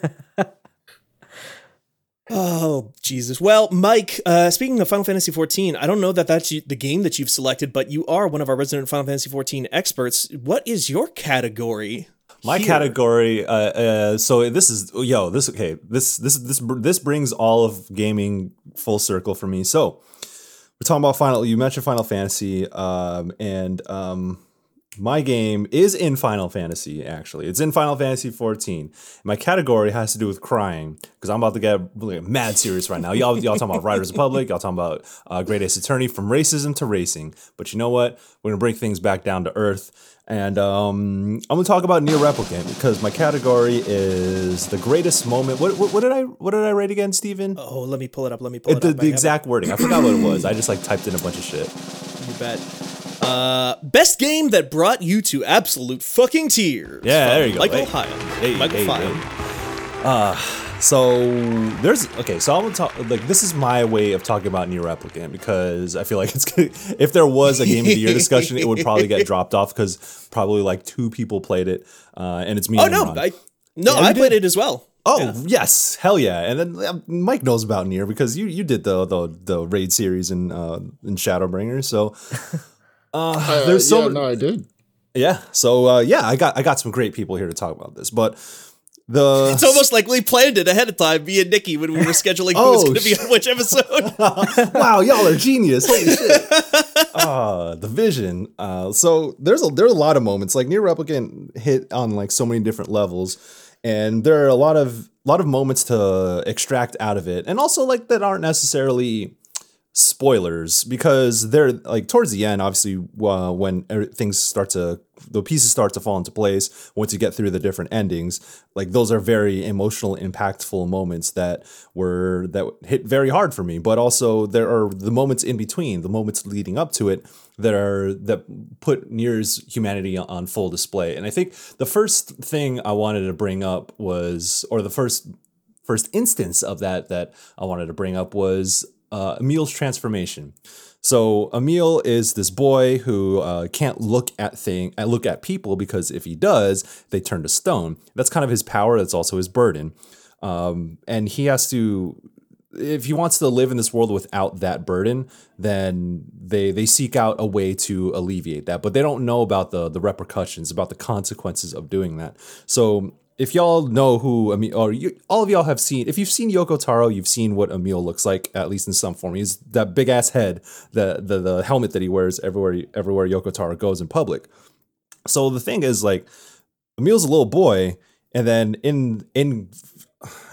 A: Oh Jesus! Well, Mike. Uh, speaking of Final Fantasy XIV, I don't know that that's the game that you've selected, but you are one of our resident Final Fantasy XIV experts. What is your category?
C: My
A: here?
C: category. Uh, uh, so this is yo. This okay. This this this this brings all of gaming full circle for me. So we're talking about Final. You mentioned Final Fantasy, um, and um, my game is in Final Fantasy. Actually, it's in Final Fantasy 14. My category has to do with crying because I'm about to get mad serious right now. Y'all y'all talking about Riders Republic. Y'all talking about uh, Great Ace Attorney from racism to racing. But you know what? We're gonna bring things back down to earth. And um, I'm gonna talk about Nier Replicant because my category is the greatest moment. What, what, what did I what did I rate again, Steven?
A: Oh, let me pull it up. Let me pull it,
C: the
A: up. I
C: the
A: have
C: exact wording. I forgot what it was. I just like typed in a bunch of shit.
A: You bet. Uh, best game that brought you to absolute fucking tears.
C: Yeah, there you go.
A: Michael
C: Hey.
A: Higham.
C: Hey,
A: Michael
C: hey, hey. Uh, so there's okay. So I'm gonna talk like this is my way of talking about Nier Replicant because I feel like it's good. if there was a game of the year discussion, it would probably get dropped off because probably like two people played it, uh, and it's me.
A: Oh
C: and
A: no,
C: Ron.
A: I no,
C: Yeah,
A: I played
C: did.
A: it as well.
C: Oh yes, hell yeah! And then uh, Mike knows about Nier because you you did the the, the raid series in uh, in Shadowbringers. So uh,
D: Uh,
C: there's so
D: yeah, no, I did.
C: yeah. So uh, yeah, I got I got some great people here to talk about this, but the [laughs]
A: It's almost like we planned it ahead of time, me and Nikki, when we were [laughs] scheduling who
C: Oh,
A: was going to be on which episode. [laughs]
C: wow, y'all are genius. Holy shit. Uh, the vision. Uh, so there's a there's a lot of moments. Like Nier Replicant hit on like so many different levels. And there are a lot of lot of moments to extract out of it. And also like that aren't necessarily spoilers because they're like towards the end obviously uh, when er- things start to the pieces start to fall into place once you get through the different endings like those are very emotional impactful moments that were that hit very hard for me but also there are the moments in between the moments leading up to it that are that put Nier's humanity on full display. And i think the first thing i wanted to bring up was or the first first instance of that that I wanted to bring up was uh, Emil's transformation. So Emil is this boy who uh, can't look at thing, look at people because if he does, they turn to stone. That's kind of his power. That's also his burden, um, and he has to. If he wants to live in this world without that burden, then they they seek out a way to alleviate that. But they don't know about the the repercussions, about the consequences of doing that. So if y'all know who Emil, or you, all of y'all have seen, if you've seen Yoko Taro, you've seen what Emil looks like, at least in some form. He's that big ass head, the, the the helmet that he wears everywhere everywhere Yoko Taro goes in public. So the thing is, like, Emil's a little boy, and then in in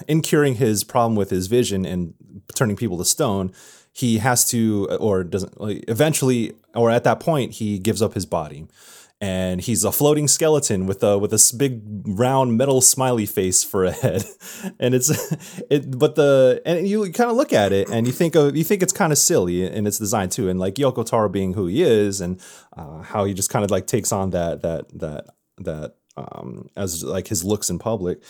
C: in curing his problem with his vision and turning people to stone, he has to, or doesn't, like, eventually, or at that point, he gives up his body and he's a floating skeleton with a with this big round metal smiley face for a head. [laughs] And it's [laughs] it but the and you kind of look at it and you think of you think it's kind of silly in its design too. And like Yoko Taro being who he is and uh, how he just kind of like takes on that that that that um as like his looks in public.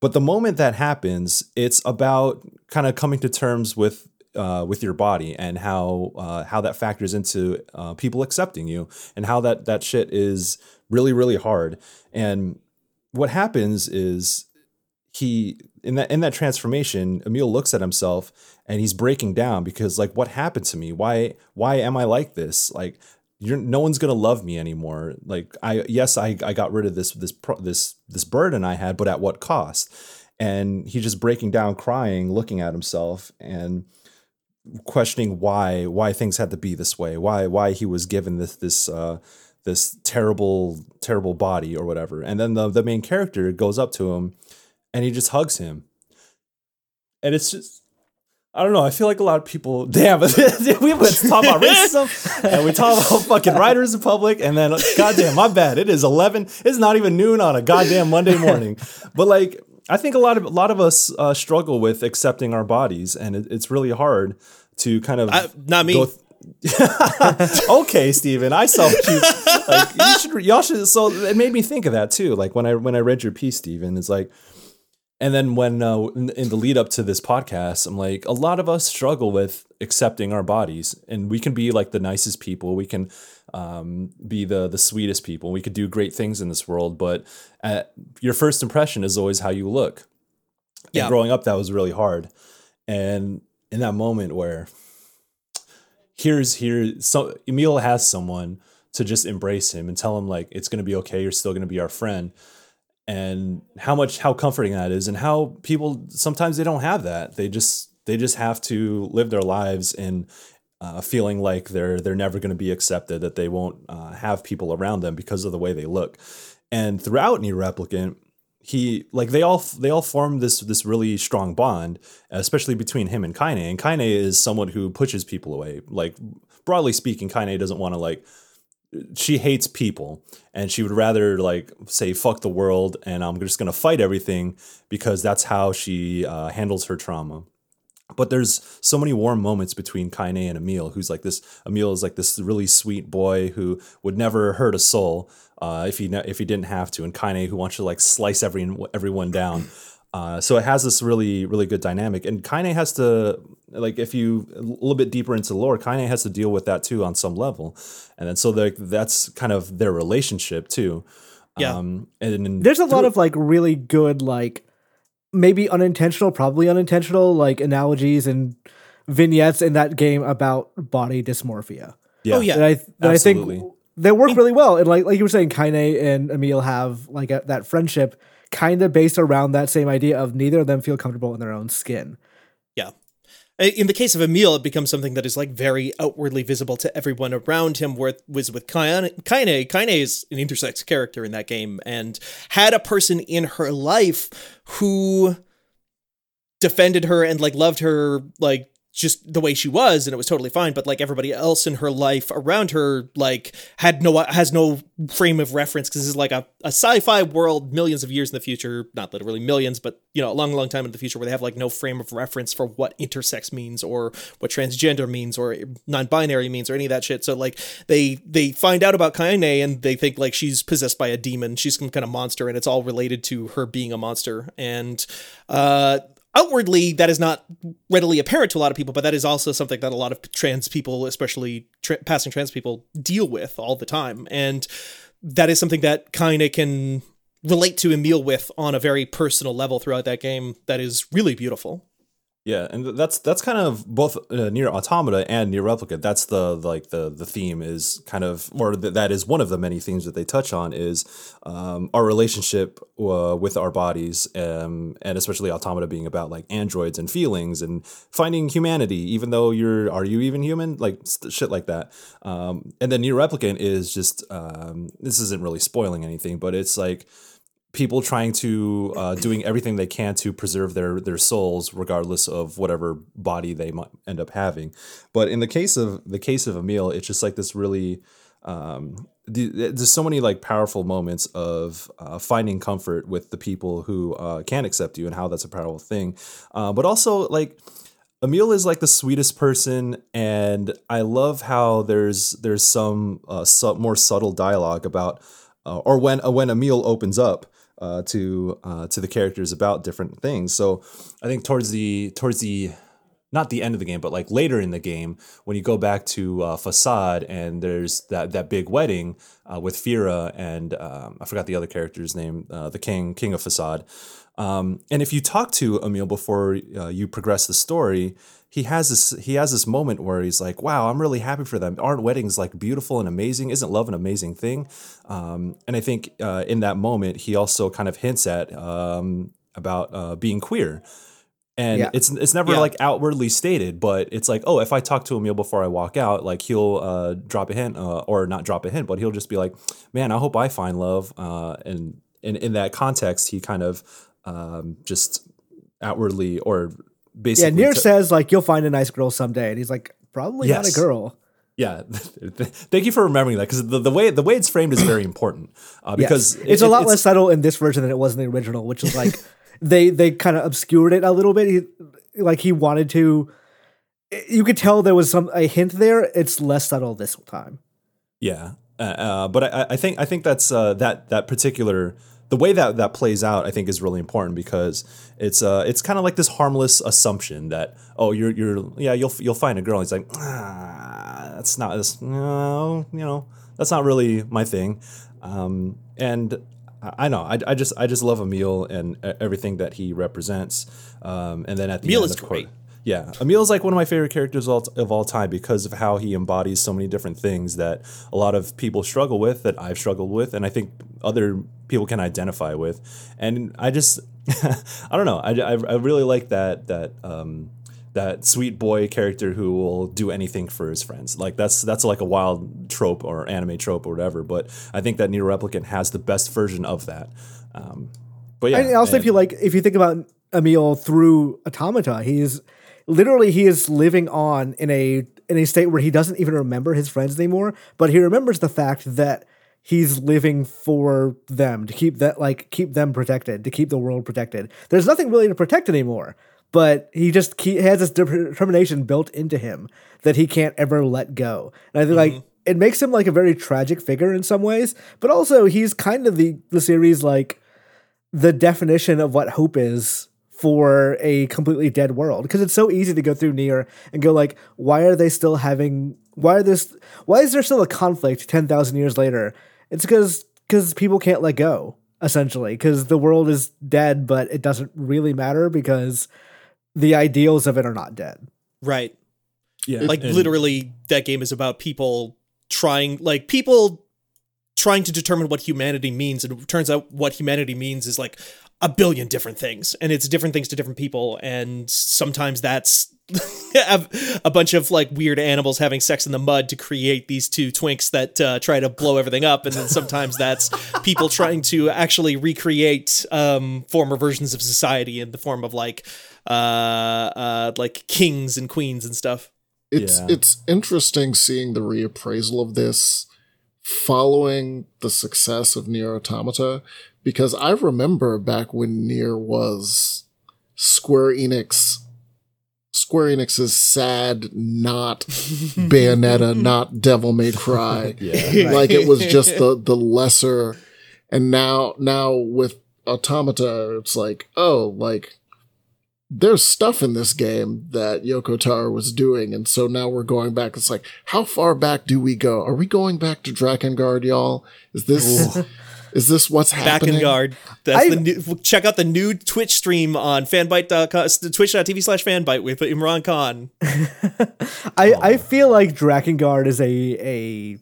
C: But the moment that happens it's about kind of coming to terms with uh, with your body and how uh, how that factors into uh, people accepting you and how that that shit is really really hard. And what happens is he in that in that transformation emil looks at himself and he's breaking down because like what happened to me? Why why am i like this? Like you're no one's gonna love me anymore. Like i yes i, I got rid of this this this this burden i had but at what cost? And he's just breaking down crying looking at himself and questioning why why things had to be this way why why he was given this this uh this terrible terrible body or whatever and then the the main character goes up to him and he just hugs him and it's just I don't know. I feel like a lot of people. [laughs] Damn, [laughs] we talk about racism, and we talk about [laughs] fucking writers in public, and then goddamn, my bad. It is eleven. It's not even noon on a goddamn Monday morning. But like, I think a lot of a lot of us uh, struggle with accepting our bodies, and it, it's really hard to kind of
A: I, not me. [laughs]
C: okay, Steven, I saw you. Like you should, y'all should. So it made me think of that too. Like when I when I read your piece, Steven, it's like, and then when uh, in, in the lead up to this podcast, I'm like, a lot of us struggle with accepting our bodies, and we can be like the nicest people, we can um, be the the sweetest people, we could do great things in this world, but at, your first impression is always how you look.
A: Yeah.
C: And growing up, that was really hard, and in that moment where here's here so Emil has someone to just embrace him and tell him like it's gonna be okay, you're still gonna be our friend. And how much how comforting that is and how people sometimes they don't have that. They just they just have to live their lives in uh, feeling like they're they're never going to be accepted, that they won't uh, have people around them because of the way they look. And throughout Nier Replicant, he like they all they all form this this really strong bond, especially between him and Kaine. And Kaine is someone who pushes people away. Like broadly speaking, Kaine doesn't want to like she hates people and she would rather like say fuck the world and I'm just gonna fight everything because that's how she uh, handles her trauma. But there's so many warm moments between Kaine and Emil, who's like this. Emil is like this really sweet boy who would never hurt a soul uh, if he ne- if he didn't have to, and Kaine who wants to like slice every everyone down. Uh, so it has this really really good dynamic, and Kaine has to like if you a little bit deeper into the lore, Kaine has to deal with that too on some level, and then so like that's kind of their relationship too.
A: Yeah.
C: Um, and, and
B: There's a lot of like really good like maybe unintentional, probably unintentional like analogies and vignettes in that game about body dysmorphia.
C: yeah,
A: Oh, yeah.
B: that I that I think they work really well. And like like you were saying, Kaine and Emil have like a, that friendship kind of based around that same idea of neither of them feel comfortable in their own skin.
A: In the case of Emil, it becomes something that is like very outwardly visible to everyone around him. Where was with Kaine, Kaine, Kaine is an intersex character in that game and had a person in her life who defended her and like loved her like just the way she was and it was totally fine but like everybody else in her life around her like had no has no frame of reference because this is like a, a sci-fi world millions of years in the future not literally millions but you know a long long time in the future where they have like no frame of reference for what intersex means or what transgender means or non-binary means or any of that shit. So like they they find out about Kaine and they think like she's possessed by a demon. She's some kind of monster and it's all related to her being a monster. And uh outwardly that is not readily apparent to a lot of people but that is also something that a lot of trans people especially tra- passing trans people deal with all the time. And that is something that Kaine can relate to Emil with on a very personal level throughout that game that is really beautiful
C: Yeah, and that's that's kind of both uh, Nier automata and Nier replicant. That's the like the the theme is kind of, or th- that is one of the many themes that they touch on is um, our relationship uh, with our bodies, um, and especially automata being about like androids and feelings and finding humanity, even though you're are you even human, like st- shit like that. Um, and then Nier replicant is just um, this isn't really spoiling anything, but it's like people trying to uh, doing everything they can to preserve their their souls regardless of whatever body they might end up having. But in the case of the case of Emil it's just like this really um, the, there's so many like powerful moments of uh, finding comfort with the people who uh, can accept you and how that's a powerful thing. Uh, but also like Emil is like the sweetest person, and I love how there's there's some uh, su- more subtle dialogue about, uh, or when when Emil opens up uh, to uh, to the characters about different things. So I think towards the towards the not the end of the game, but like later in the game when you go back to uh, Facade and there's that that big wedding uh, with Fyra and um, I forgot the other character's name, uh, the king king of Facade. Um, and if you talk to Emil before uh, you progress the story, he has this he has this moment where he's like, "Wow, I'm really happy for them. Aren't weddings like beautiful and amazing? Isn't love an amazing thing?" Um, and I think uh, in that moment, he also kind of hints at um, about uh, being queer. And
B: Yeah.
C: it's it's never
A: Yeah.
C: like outwardly stated, but it's like, oh, if I talk to Emil before I walk out, like he'll uh, drop a hint, uh, or not drop a hint, but he'll just be like, "Man, I hope I find love." Uh, and in in that context, he kind of um, just outwardly or
B: Yeah,
C: basically
B: Nier
C: t-
B: says like you'll find a nice girl someday, and he's like, probably not a girl.
C: Yeah, [laughs] thank you for remembering that because the, the way the way it's framed is very important. Uh,
B: Yes.
C: because
B: it's
C: it-
B: a lot
C: it's-
B: less subtle in this version than it was in the original, which is like [laughs] they they kind of obscured it a little bit. He, like he wanted to. You could tell there was some a hint there. It's less subtle this time.
C: Yeah, uh, uh, but I, I think I think that's uh, that that particular the way that that plays out. I think is really important because it's uh it's kind of like this harmless assumption that oh you're you're yeah you'll you'll find a girl. And it's like ah that's not this no you know that's not really my thing, um, and. I know. I, I just I just love Emil and everything that he represents. Um, and then at the
A: Emil
C: end,
A: is
C: of course-
A: great.
C: Yeah, Emil's like one of my favorite characters of all, of all time because of how he embodies so many different things that a lot of people struggle with, that I've struggled with, and I think other people can identify with. And I just, [laughs] I don't know, I, I, I really like that that um, that sweet boy character who will do anything for his friends. Like that's that's like a wild trope or anime trope or whatever. But I think that Nier Replicant has the best version of that. Um, but yeah,
B: and also, if you like, if you think about Emil through Automata, he's literally he is living on in a in a state where he doesn't even remember his friends anymore, but he remembers the fact that he's living for them to keep that like keep them protected, to keep the world protected. There's nothing really to protect anymore, but he just he has this determination built into him that he can't ever let go. And I think like mm-hmm. it makes him like a very tragic figure in some ways, but also he's kind of the the series like the definition of what hope is for a completely dead world because it's so easy to go through Nier and go like why are they still having why are this why is there still a conflict 10,000 years later it's because cuz people can't let go essentially cuz the world is dead but it doesn't really matter because the ideals of it are not dead
A: Right.
C: yeah,
A: Like
C: and-
A: literally that game is about people trying like people trying to determine what humanity means and it turns out what humanity means is like a billion different things and it's different things to different people and sometimes that's [laughs] a a bunch of like weird animals having sex in the mud to create these two twinks that uh, try to blow everything up and then sometimes that's people trying to actually recreate um, former versions of society in the form of like uh, uh, like kings and queens and stuff
D: It's
C: Yeah.
D: it's interesting seeing the reappraisal of this following the success of Nier Automata because I remember back when Nier was Square Enix Square Enix's sad not Bayonetta, [laughs] not Devil May Cry. [laughs]
C: yeah. [laughs]
D: like it was just the the lesser. And now now with automata it's like oh like there's stuff in this game that Yoko Taro was doing. And so now we're going back. It's like how far back do we go? Are we going back to Drakengard y'all? Is this is this what's happening?
A: back
D: happening
A: in guard that's
B: I-
A: the new check out the new twitch stream on fanbyte.com twitch.tv slash fanbyte with imran khan [laughs]
B: I, I feel like Drakengard is a a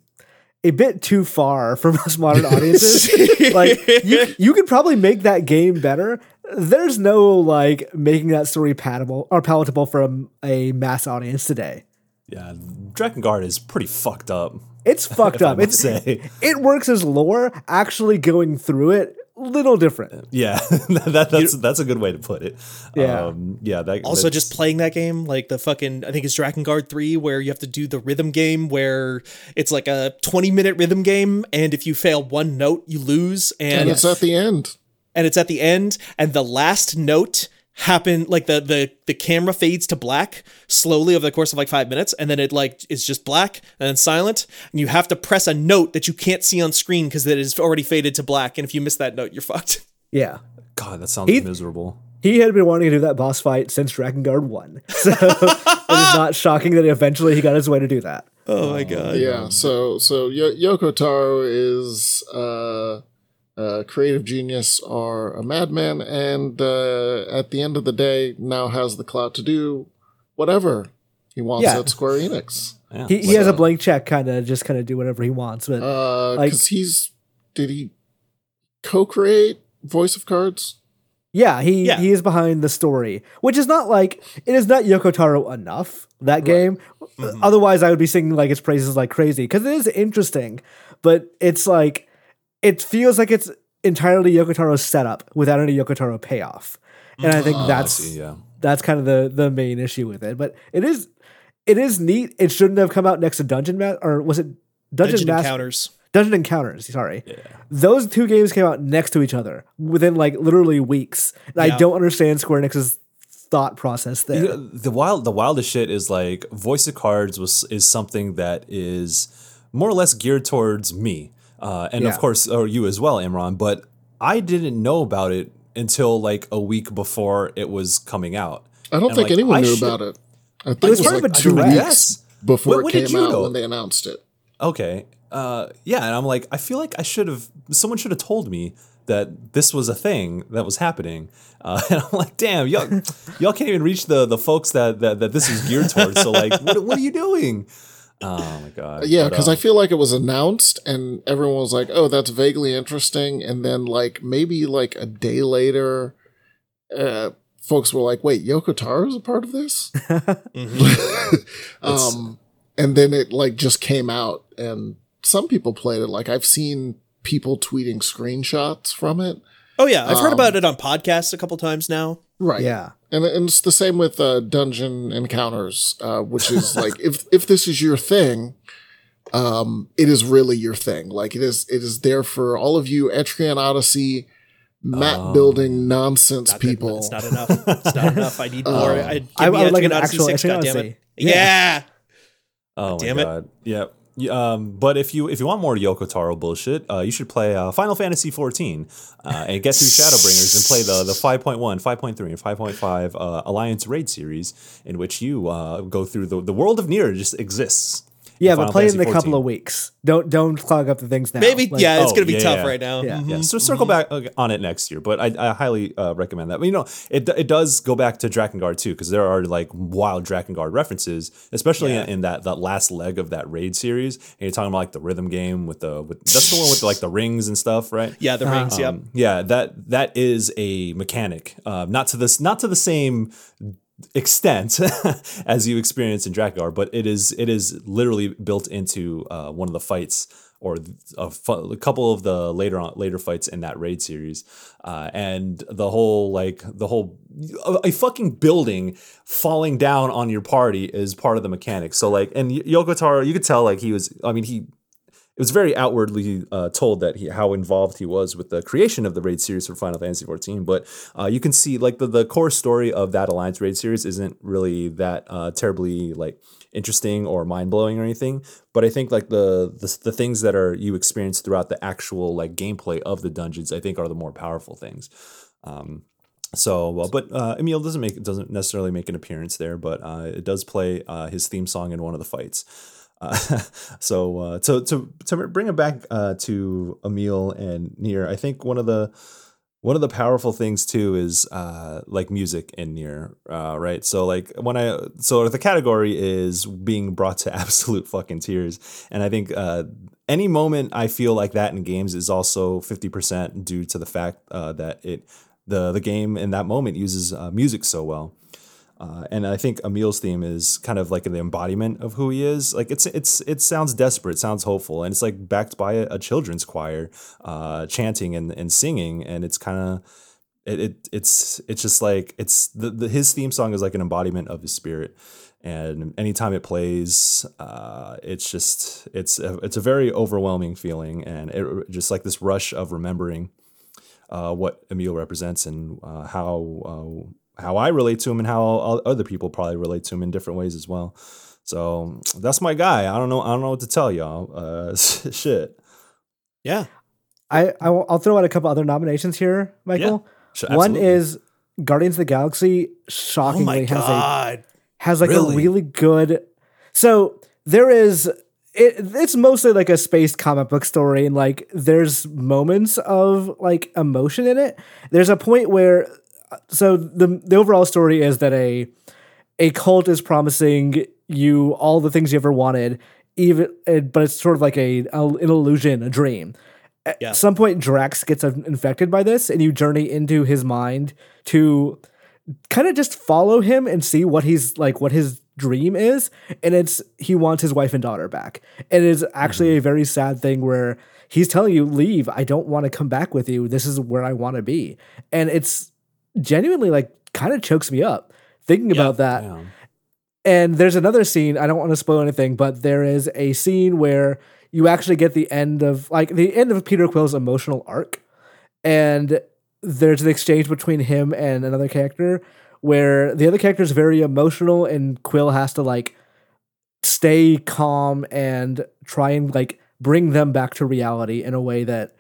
B: a bit too far for most [laughs] modern audiences. [laughs] like you you could probably make that game better. There's no like making that story palatable or palatable for a, a mass audience today.
C: Yeah, Drakengard is pretty fucked up.
B: It's [laughs] fucked up. It's
C: say.
B: it works as lore. Actually, going through it, little different.
C: Yeah, [laughs] that, that's that's a good way to put it.
B: Yeah.
C: um, yeah. That,
A: also
C: that's-
A: just playing that game like the fucking i think it's Drakengard 3 where you have to do the rhythm game where it's like a 20 minute rhythm game and if you fail one note you lose and
D: and it's at the end
A: and it's at the end and the last note happen like the the the camera fades to black slowly over the course of like five minutes and then it like is just black and then silent and you have to press a note that you can't see on screen because it is already faded to black and if you miss that note you're [laughs] fucked
B: Yeah.
C: God, that sounds
B: He-
C: miserable.
B: He had been wanting to do that boss fight since Drakengard 1. [laughs] So it is not shocking that eventually he got his way to do that.
A: Oh my god.
D: yeah. So so Yo- Yoko Taro is uh, uh, creative genius or a madman, and uh, at the end of the day, now has the clout to do whatever he wants
B: Yeah.
D: at Square Enix.
C: Yeah.
B: He, he has a blank check, kind of just kind of do whatever he wants. But
D: Uh,
B: Like-
D: because he's did he co-create Voice of Cards?
B: yeah, he
A: Yeah.
B: he is behind the story, which is not like it is not Yoko Taro enough that game.
A: Mm-hmm.
B: Otherwise, I would be singing like its praises like crazy because it is interesting, but it's like it feels like it's entirely Yoko Taro's setup without any Yoko Taro payoff, and I think ah,
C: I
B: that's
C: see, yeah.
B: that's kind of the the main issue with it. But it is it is neat. It shouldn't have come out next to Dungeon Ma- or was it Dungeon,
A: Dungeon
B: Master?
A: encounters.
B: Dungeon Encounters, sorry. Those two games came out next to each other within like literally weeks. And I don't understand Square Enix's thought process there.
C: You know, the wild the wildest shit is like voice of cards was is something that is more or less geared towards me uh, and of course or you as well imran but i didn't know about it until like a week before it was coming out
D: I don't
C: And,
D: think
C: like,
D: anyone
C: I
D: knew
C: should-
D: about it. I think
B: was
D: it was
B: part of
D: like
B: a
D: two weeks
C: Yes.
D: before
C: When- when
D: it came out
C: know?
D: when they announced it.
C: okay uh, yeah and i'm like i feel like i should have someone should have told me that this was a thing that was happening uh, [laughs] and i'm like damn y'all, y'all can't even reach the the folks that that, that this is geared towards so like what, what are you doing oh my god
D: Yeah, because
C: um,
D: I feel like it was announced and everyone was like, "Oh, that's vaguely interesting," and then like maybe like a day later, uh, folks were like, "Wait, Yoko Taro is a part of this?" [laughs] [laughs] um, and then it like just came out, and some people played it. Like I've seen people tweeting screenshots from it.
A: Oh yeah, I've heard
D: Um,
A: about it on podcasts a couple times now.
D: Right.
B: yeah.
D: And, and it's the same with uh, dungeon encounters, uh, which is [laughs] like if if this is your thing, um, it is really your thing. Like it is it is there for all of you Etrian Odyssey map building nonsense
A: Not good,
D: people.
A: It's not enough. It's not enough. I need more. I, give
B: I- I
A: me
B: would like an
A: Odyssey
B: actual
A: 6,
B: Etrian
A: goddammit.
B: Odyssey.
A: Yeah.
B: Yeah.
C: Oh
A: Damn
C: my
A: it.
C: god. Yeah. Y- Um, but if you if you want more Yoko Taro bullshit, uh, you should play uh, Final Fantasy 14 uh, and get through Shadowbringers and play the the 5.1, 5.3, and 5.5 uh, Alliance Raid series, in which you uh, go through the the world of Nier just exists.
B: Yeah, but play it in a couple of weeks. Don't don't clog up the things now.
A: Maybe.
B: Like,
A: yeah, it's
C: oh,
A: gonna be
C: yeah,
A: tough
C: yeah.
A: right now.
B: Yeah.
A: Mhm.
C: Yeah, so circle back uh, on it next year, but I, I highly uh, recommend that. But, you know, it, it does go back to Drakengard too, because there are like wild Drakengard references, especially
A: Yeah.
C: in, in that that last leg of that raid series. And you're talking about like the rhythm game with the with that's the one with the, like the rings and stuff, right?
A: Yeah, the rings. Yep.
C: Um, yeah, that that is a mechanic, uh, not to this, not to the same extent [laughs] as you experience in Drakengard, but it is it is literally built into uh, one of the fights or a, fu- a couple of the later on later fights in that raid series, uh, and the whole like the whole a, a fucking building falling down on your party is part of the mechanic. So like, and Y- Yoko Taro, you could tell like he was. I mean, he it was very outwardly uh, told that he how involved he was with the creation of the raid series for Final Fantasy XIV. But uh, you can see like the, the core story of that Alliance raid series isn't really that uh, terribly like interesting or mind blowing or anything. But I think like the, the the things that are you experience throughout the actual like gameplay of the dungeons, I think are the more powerful things. Um, so, well, but uh, Emil doesn't make doesn't necessarily make an appearance there, but uh, it does play uh, his theme song in one of the fights. [laughs] Uh, so, uh, to to to bring it back uh, to Emil and Nier, I think one of the one of the powerful things too is uh, like music in Nier uh, right? So, like when I so the category is being brought to [laughs] absolute fucking tears, and I think uh, any moment I feel like that in games is also fifty percent due to the fact uh, that it the the game in that moment uses uh, music so well. Uh, and I think Emil's theme is kind of like the embodiment of who he is. Like it's it's it sounds desperate, sounds hopeful, and it's like backed by a, a children's choir, uh, chanting and, and singing, and it's kind of it, it it's it's just like it's the, the his theme song is like an embodiment of his spirit, and anytime it plays, uh, it's just it's a, it's a very overwhelming feeling, and it just like this rush of remembering uh, what Emil represents and uh, how uh, how I relate to him and how other people probably relate to him in different ways as well. So that's my guy. I don't know. I don't know what to tell y'all. Uh, [laughs] shit.
A: Yeah.
B: I, I will- I'll throw out a couple other nominations here, Michael.
C: Sure,
B: One is Guardians of the Galaxy
A: Oh
B: shockingly
A: my
B: has a has like
C: Really?
B: a really good. So there is it, it's mostly like a space comic book story, and like there's moments of like emotion in it. There's a point where, so the the overall story is that a a cult is promising you all the things you ever wanted, even but it's sort of like a, a an illusion, a dream. At
A: Yeah.
B: some point, Drax gets infected by this, and you journey into his mind to kind of just follow him and see what he's like, what his dream is. And it's he wants his wife and daughter back. And it's actually mm-hmm. a very sad thing where he's telling you, leave. I don't want to come back with you. This is where I want to be. And it's genuinely like kind of chokes me up thinking about that. And there's another scene, I don't want to spoil anything, but there is a scene where you actually get the end of like the end of Peter Quill's emotional arc. And there's an exchange between him and another character where the other character is very emotional and Quill has to like stay calm and try and like bring them back to reality in a way that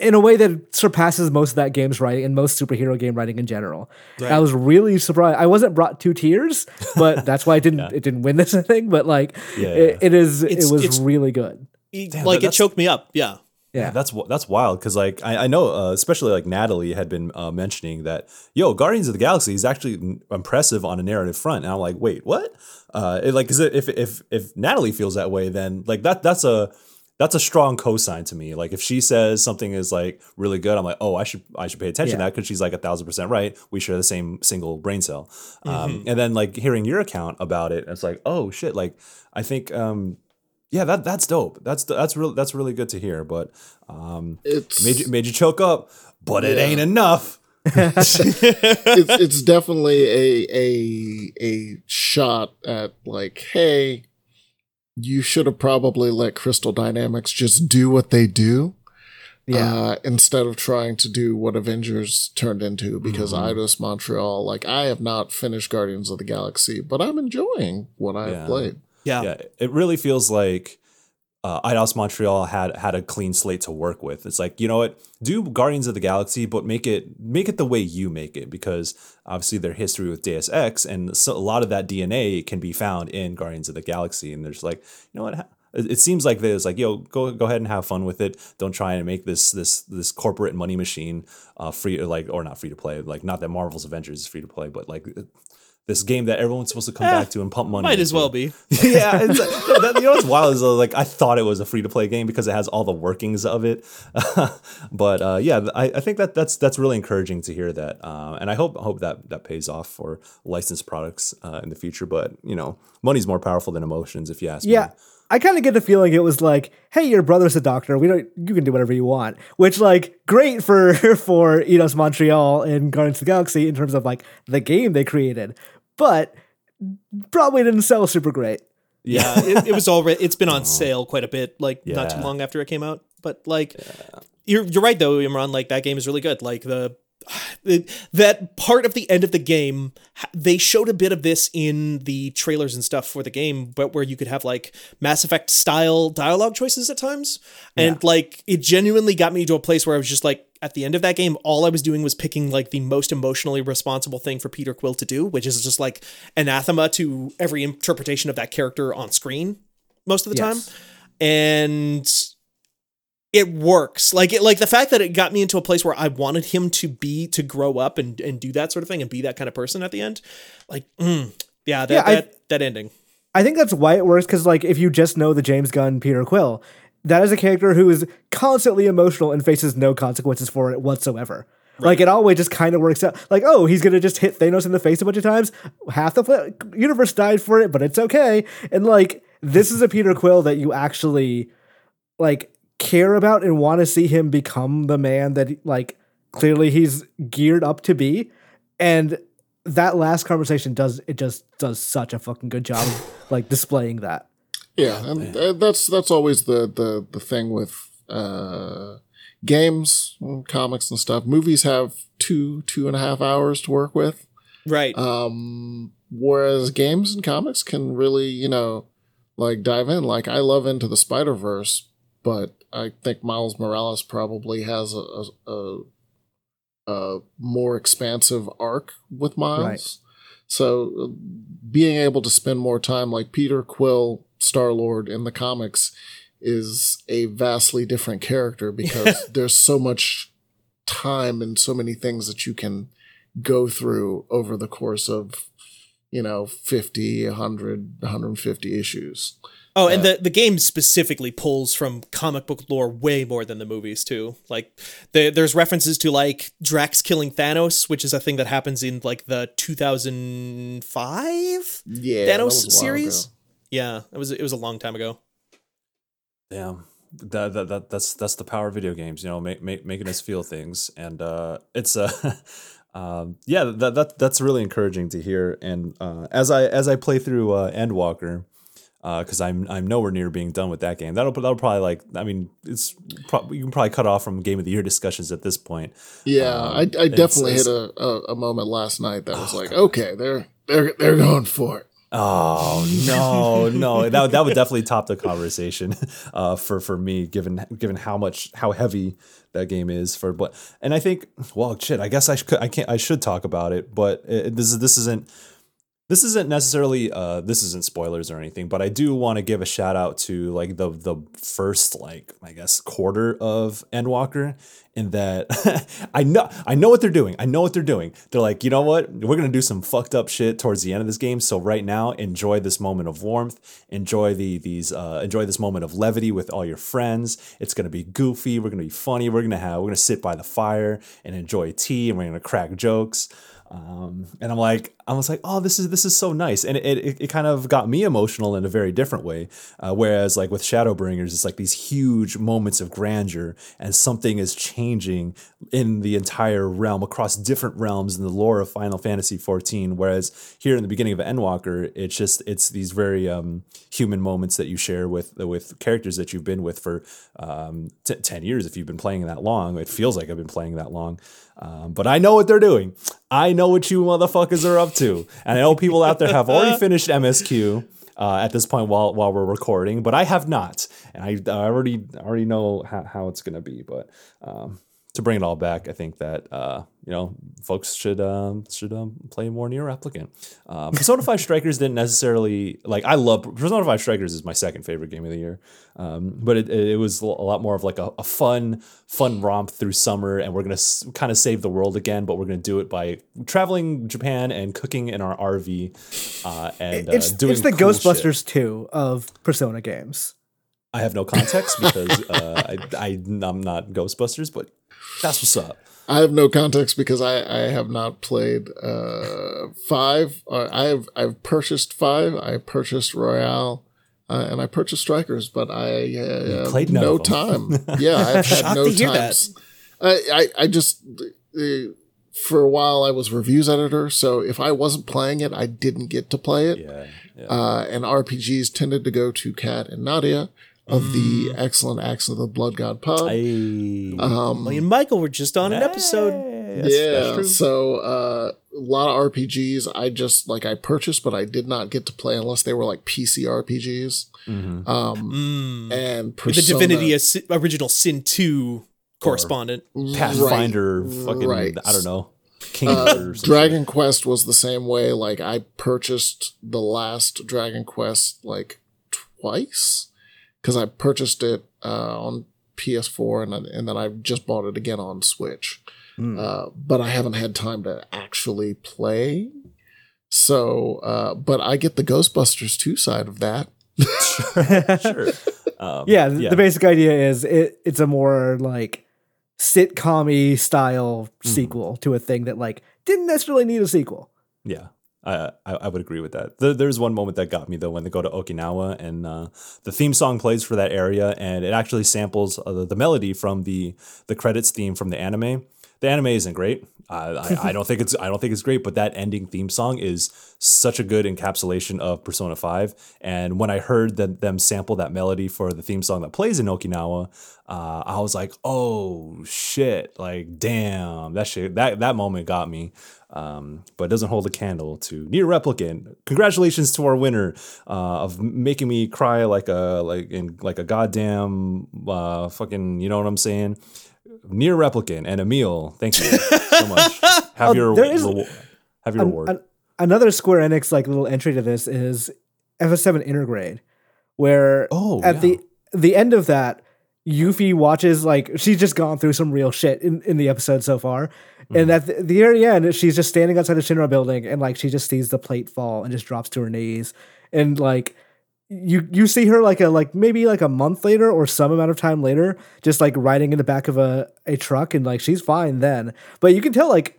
B: in a way that surpasses most of that game's writing and most superhero game writing in general. I was really surprised. I wasn't brought to tears, but that's why I didn't it didn't win this [laughs] thing. But like
C: Yeah,
B: it, it is
A: It's-
B: it was really good.
C: Damn,
A: like it choked me up. Yeah.
B: Yeah.
C: that's wi- that's wild because like I, I know uh, especially like Natalie had been uh, mentioning that yo Guardians of the Galaxy is actually n- impressive on a narrative front and I'm like wait what uh it, like is it, if if if Natalie feels that way then like that that's a that's a strong cosign to me like if she says something is like really good I'm like oh I should I should pay attention to that because she's like a thousand percent right we share the same single brain cell um
A: Mm-hmm.
C: and then like hearing your account about it it's like oh shit like I think um yeah, that that's dope. That's that's really that's really good to hear. But um,
D: It's
C: made you made you choke up, but it ain't enough. [laughs] [laughs]
D: it's it's definitely a a a shot at like, hey, you should have probably let Crystal Dynamics just do what they do.
B: Yeah.
D: Uh, instead of trying to do what Avengers turned into, because
C: Mm-hmm.
D: Eidos Montreal, like I have not finished Guardians of the Galaxy, but I'm enjoying what I've
C: Yeah.
D: played.
A: Yeah.
C: Yeah, it really feels like uh, Eidos Montreal had had a clean slate to work with. It's like you know what, do Guardians of the Galaxy, but make it make it the way you make it because obviously their history with Deus Ex and so a lot of that DNA can be found in Guardians of the Galaxy, and there's like you know what. It it seems like there's like, yo, go go ahead and have fun with it. Don't try and make this this this corporate money machine uh free like or not free to play. Like not that Marvel's Avengers is free to play, but like this game that everyone's supposed to come back to and pump money.
A: Might as well be. [laughs]
C: yeah, it's like, no, that, you know what's wild is uh, like I thought it was a free to play game because it has all the workings of it. [laughs] but uh, yeah, I, I think that that's that's really encouraging to hear that, uh, and I hope hope that that pays off for licensed products uh, in the future. But you know, money's more powerful than emotions, if you ask
B: Yeah.
C: me. Yeah.
B: I kind of get the feeling it was like, "Hey, your brother's a doctor. We don't. You can do whatever you want." Which, like, great for [laughs] for Eidos Montreal and Guardians of the Galaxy in terms of like the game they created, but probably didn't sell super great.
A: Yeah, it, it was already. It's been on [laughs] oh. sale quite a bit, like not too long after it came out. But like, you're you're right though, Imran. Like that game is really good. Like the. [sighs] the- That part of the end of the game, they showed a bit of this in the trailers and stuff for the game, but where you could have like Mass Effect style dialogue choices at times. And like it genuinely got me to a place where I was just like, at the end of that game, all I was doing was picking like the most emotionally responsible thing for Peter Quill to do, which is just like anathema to every interpretation of that character on screen most of the
B: Yes.
A: time. And it works. Like it like the fact that it got me into a place where I wanted him to be to grow up and and do that sort of thing and be that kind of person at the end. Like mm, yeah, that
B: Yeah, I-
A: that, that ending.
B: I think that's why it works because, like, if you just know the James Gunn Peter Quill, that is a character who is constantly emotional and faces no consequences for it whatsoever. Like, it always just kind of works out. Like, oh, he's gonna just hit Thanos in the face a bunch of times. Half the universe died for it, but it's okay. And like, this is a Peter Quill that you actually like care about and want to see him become the man that like clearly he's geared up to be. And that last conversation does it just does such a fucking good job of like displaying that.
D: Yeah, and uh, that's that's always the the the thing with uh, games, and comics, and stuff. Movies have two two and a half hours to work with,
A: Right.
D: um, whereas games and comics can really, you know, like dive in. Like I love Into the Spider Verse, but I think Miles Morales probably has a, a, a a more expansive arc with Miles.
B: Right.
D: So uh, being able to spend more time like Peter Quill, Star Lord in the comics is a vastly different character [laughs] because there's so much time and so many things that you can go through over the course of you know 50 100 150 issues
A: Oh, and the, the game specifically pulls from comic book lore way more than the movies too. Like the, there's references to like Drax killing Thanos, which is a thing that happens in like the 2005
D: yeah
A: Thanos
D: was a while
A: series.
D: ago.
A: Yeah, it was it was a long time ago.
C: Damn. That, that, that that's that's the power of video games, you know, make, make, making us feel things, and uh, it's uh, [laughs] um, yeah, that, that that's really encouraging to hear. And uh, as I as I play through uh, Endwalker, because I'm I'm nowhere near being done with that game. That'll that'll probably like I mean it's pro- you can probably cut off from game of the year discussions at this point.
D: yeah
C: Um,
D: i, I definitely
C: it's-
D: hit a, a, a moment last night that was like okay they're they're they're going for it
C: Oh no, no, [laughs] that that would definitely top the conversation [laughs] uh, for for me, given given how much how heavy that game is for. But and I think, well, shit, I guess I should I can't I should talk about it, but it, this is this isn't this isn't necessarily uh this isn't spoilers or anything but i do want to give a shout out to like the the first like i guess quarter of endwalker in that [laughs] i know i know what they're doing i know what they're doing. They're like you know what? We're gonna do some fucked up shit towards the end of this game so right now enjoy this moment of warmth enjoy the these uh enjoy this moment of levity with all your friends. It's gonna be goofy we're gonna be funny we're gonna have we're gonna sit by the fire and enjoy tea and we're gonna crack jokes um, and I'm like, I was like, oh, this is this is so nice, and it, it, it kind of got me emotional in a very different way. Uh, whereas like with Shadowbringers, it's like these huge moments of grandeur, and something is changing in the entire realm across different realms in the lore of Final Fantasy 14. Whereas here in the beginning of Endwalker, it's just it's these very um, human moments that you share with with characters that you've been with for um, t- ten years. If you've been playing that long, it feels like I've been playing that long. Um, but I know what they're doing. I know what you motherfuckers are up to, and I know people out there have already [laughs] finished MSQ uh, at this point while while we're recording, but I have not, and I, I already already know how, how it's gonna be. But um, to bring it all back, I think that uh, you know folks should um, should um, play more Nier Replicant. Uh, Persona Five Strikers didn't necessarily like. I love Persona Five Strikers is my second favorite game of the year, um, but it, it was a lot more of like a, a fun fun romp through summer, and we're gonna s- kind of save the world again, but we're gonna do it by traveling Japan and cooking in our RV uh, and uh,
B: it's
C: doing
B: it's the
C: cool shit.
B: Ghostbusters 2 of Persona games.
C: I have no context because uh, I, I I'm not Ghostbusters, but that's what's up.
D: I have no context because I, I have not played uh, five. Uh, I have I've purchased five. I purchased Royal, uh, and I purchased Strikers, but I uh,
C: played
D: no time. [laughs] Yeah, I've had no
A: to hear that.
D: times. I, I I just uh, for a while I was reviews editor, so if I wasn't playing it, I didn't get to play it.
C: Yeah, yeah.
D: Uh, and RPGs tended to go to Kat and Nadia of the excellent Axe of the Blood God Pub.
C: I,
D: um,
A: Me and Michael were just on an episode.
C: That's-
D: yeah.
C: that's true.
D: so uh, a lot of RPGs I just like I purchased, but I did not get to play unless they were like PC RPGs.
C: Mhm.
D: Um,
A: Mm.
D: and Persona,
A: the Divinity Sin- original Sin 2 correspondent.
C: Pathfinder,
D: Right,
C: fucking,
D: right.
C: I don't know, King
D: Uh, Dragon Quest was the same way. Like I purchased the last Dragon Quest like twice because I purchased it uh, on PS4 and then, and then I just bought it again on Switch.
C: Hmm.
D: Uh, but I haven't had time to actually play. So, uh, but I get the Ghostbusters 2 side of that. [laughs]
C: sure. [laughs] Um,
B: yeah, th- the basic idea is it, it's a more like sitcom style
C: Mm-hmm.
B: sequel to a thing that like didn't necessarily need a sequel.
C: Yeah, I, I would agree with that. There, there's one moment that got me though when they go to Okinawa and uh, the theme song plays for that area, and it actually samples uh, the, the melody from the the credits theme from the anime. The anime isn't great. I, I don't think it's I don't think it's great, but that ending theme song is such a good encapsulation of Persona Five. And when I heard them, them sample that melody for the theme song that plays in Okinawa, uh, I was like, "Oh shit! Like, damn, that shit that that moment got me." um, but doesn't hold a candle to Nier Replicant. Congratulations to our winner uh, of making me cry like a like in like a goddamn uh, fucking you know what I'm saying. Nier Replicant and Emil, thank you so [laughs] much. Have your
B: Oh, is-
C: reward. Have your
B: An-
C: reward.
B: an- another Square Enix like little entry to this is FF7 Intergrade, where
C: Oh,
B: at
C: yeah.
B: the the end of that, Yuffie watches like she's just gone through some real shit in, in the episode so far.
C: Mm-hmm.
B: And at the, the very end, she's just standing outside the Shinra building and like she just sees the plate fall and just drops to her knees. And like you you see her like a like maybe like a month later or some amount of time later, just like riding in the back of a, a truck and like she's fine then. But you can tell like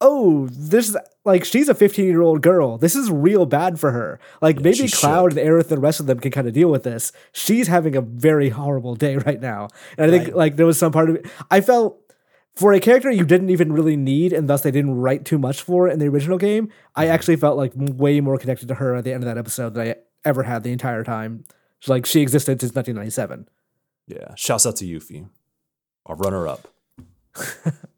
B: oh, this is like she's a 15 year old girl. This is real bad for her. Like maybe
C: she's
B: Cloud and Aerith and the rest of them can kind of deal with this. She's having a very horrible day [laughs] right now. And I think like there was some part of it. I felt for a character you didn't even really need and thus they didn't write too much for in the original game, I mm-hmm. actually felt like way more connected to her at the end of that episode than I ever had the entire time. Like she existed since 1997.
C: yeah. Shouts out to Yuffie, our runner up. [laughs]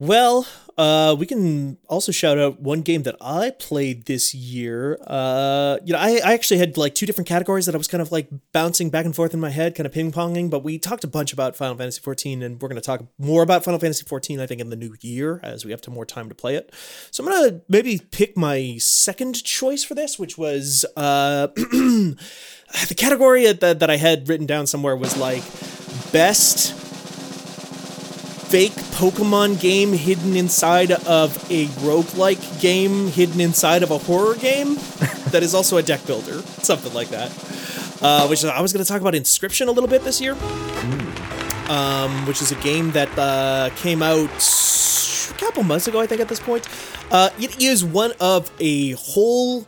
A: Well, uh, we can also shout out one game that I played this year. Uh, you know, I, I actually had like two different categories that I was kind of like bouncing back and forth in my head, kind of ping ponging. But we talked a bunch about Final Fantasy XIV, and we're going to talk more about Final Fantasy XIV, I think, in the new year as we have to more time to play it. So I'm going to maybe pick my second choice for this, which was uh, [clears throat] the category that, that I had written down somewhere was like best fake Pokemon game hidden inside of a roguelike game hidden inside of a horror game [laughs] that is also a deck builder. Something like that. Uh, which I was going to talk about Inscryption a little bit this year. Um, which is a game that uh, came out a couple months ago, I think, at this point. Uh, it is one of a whole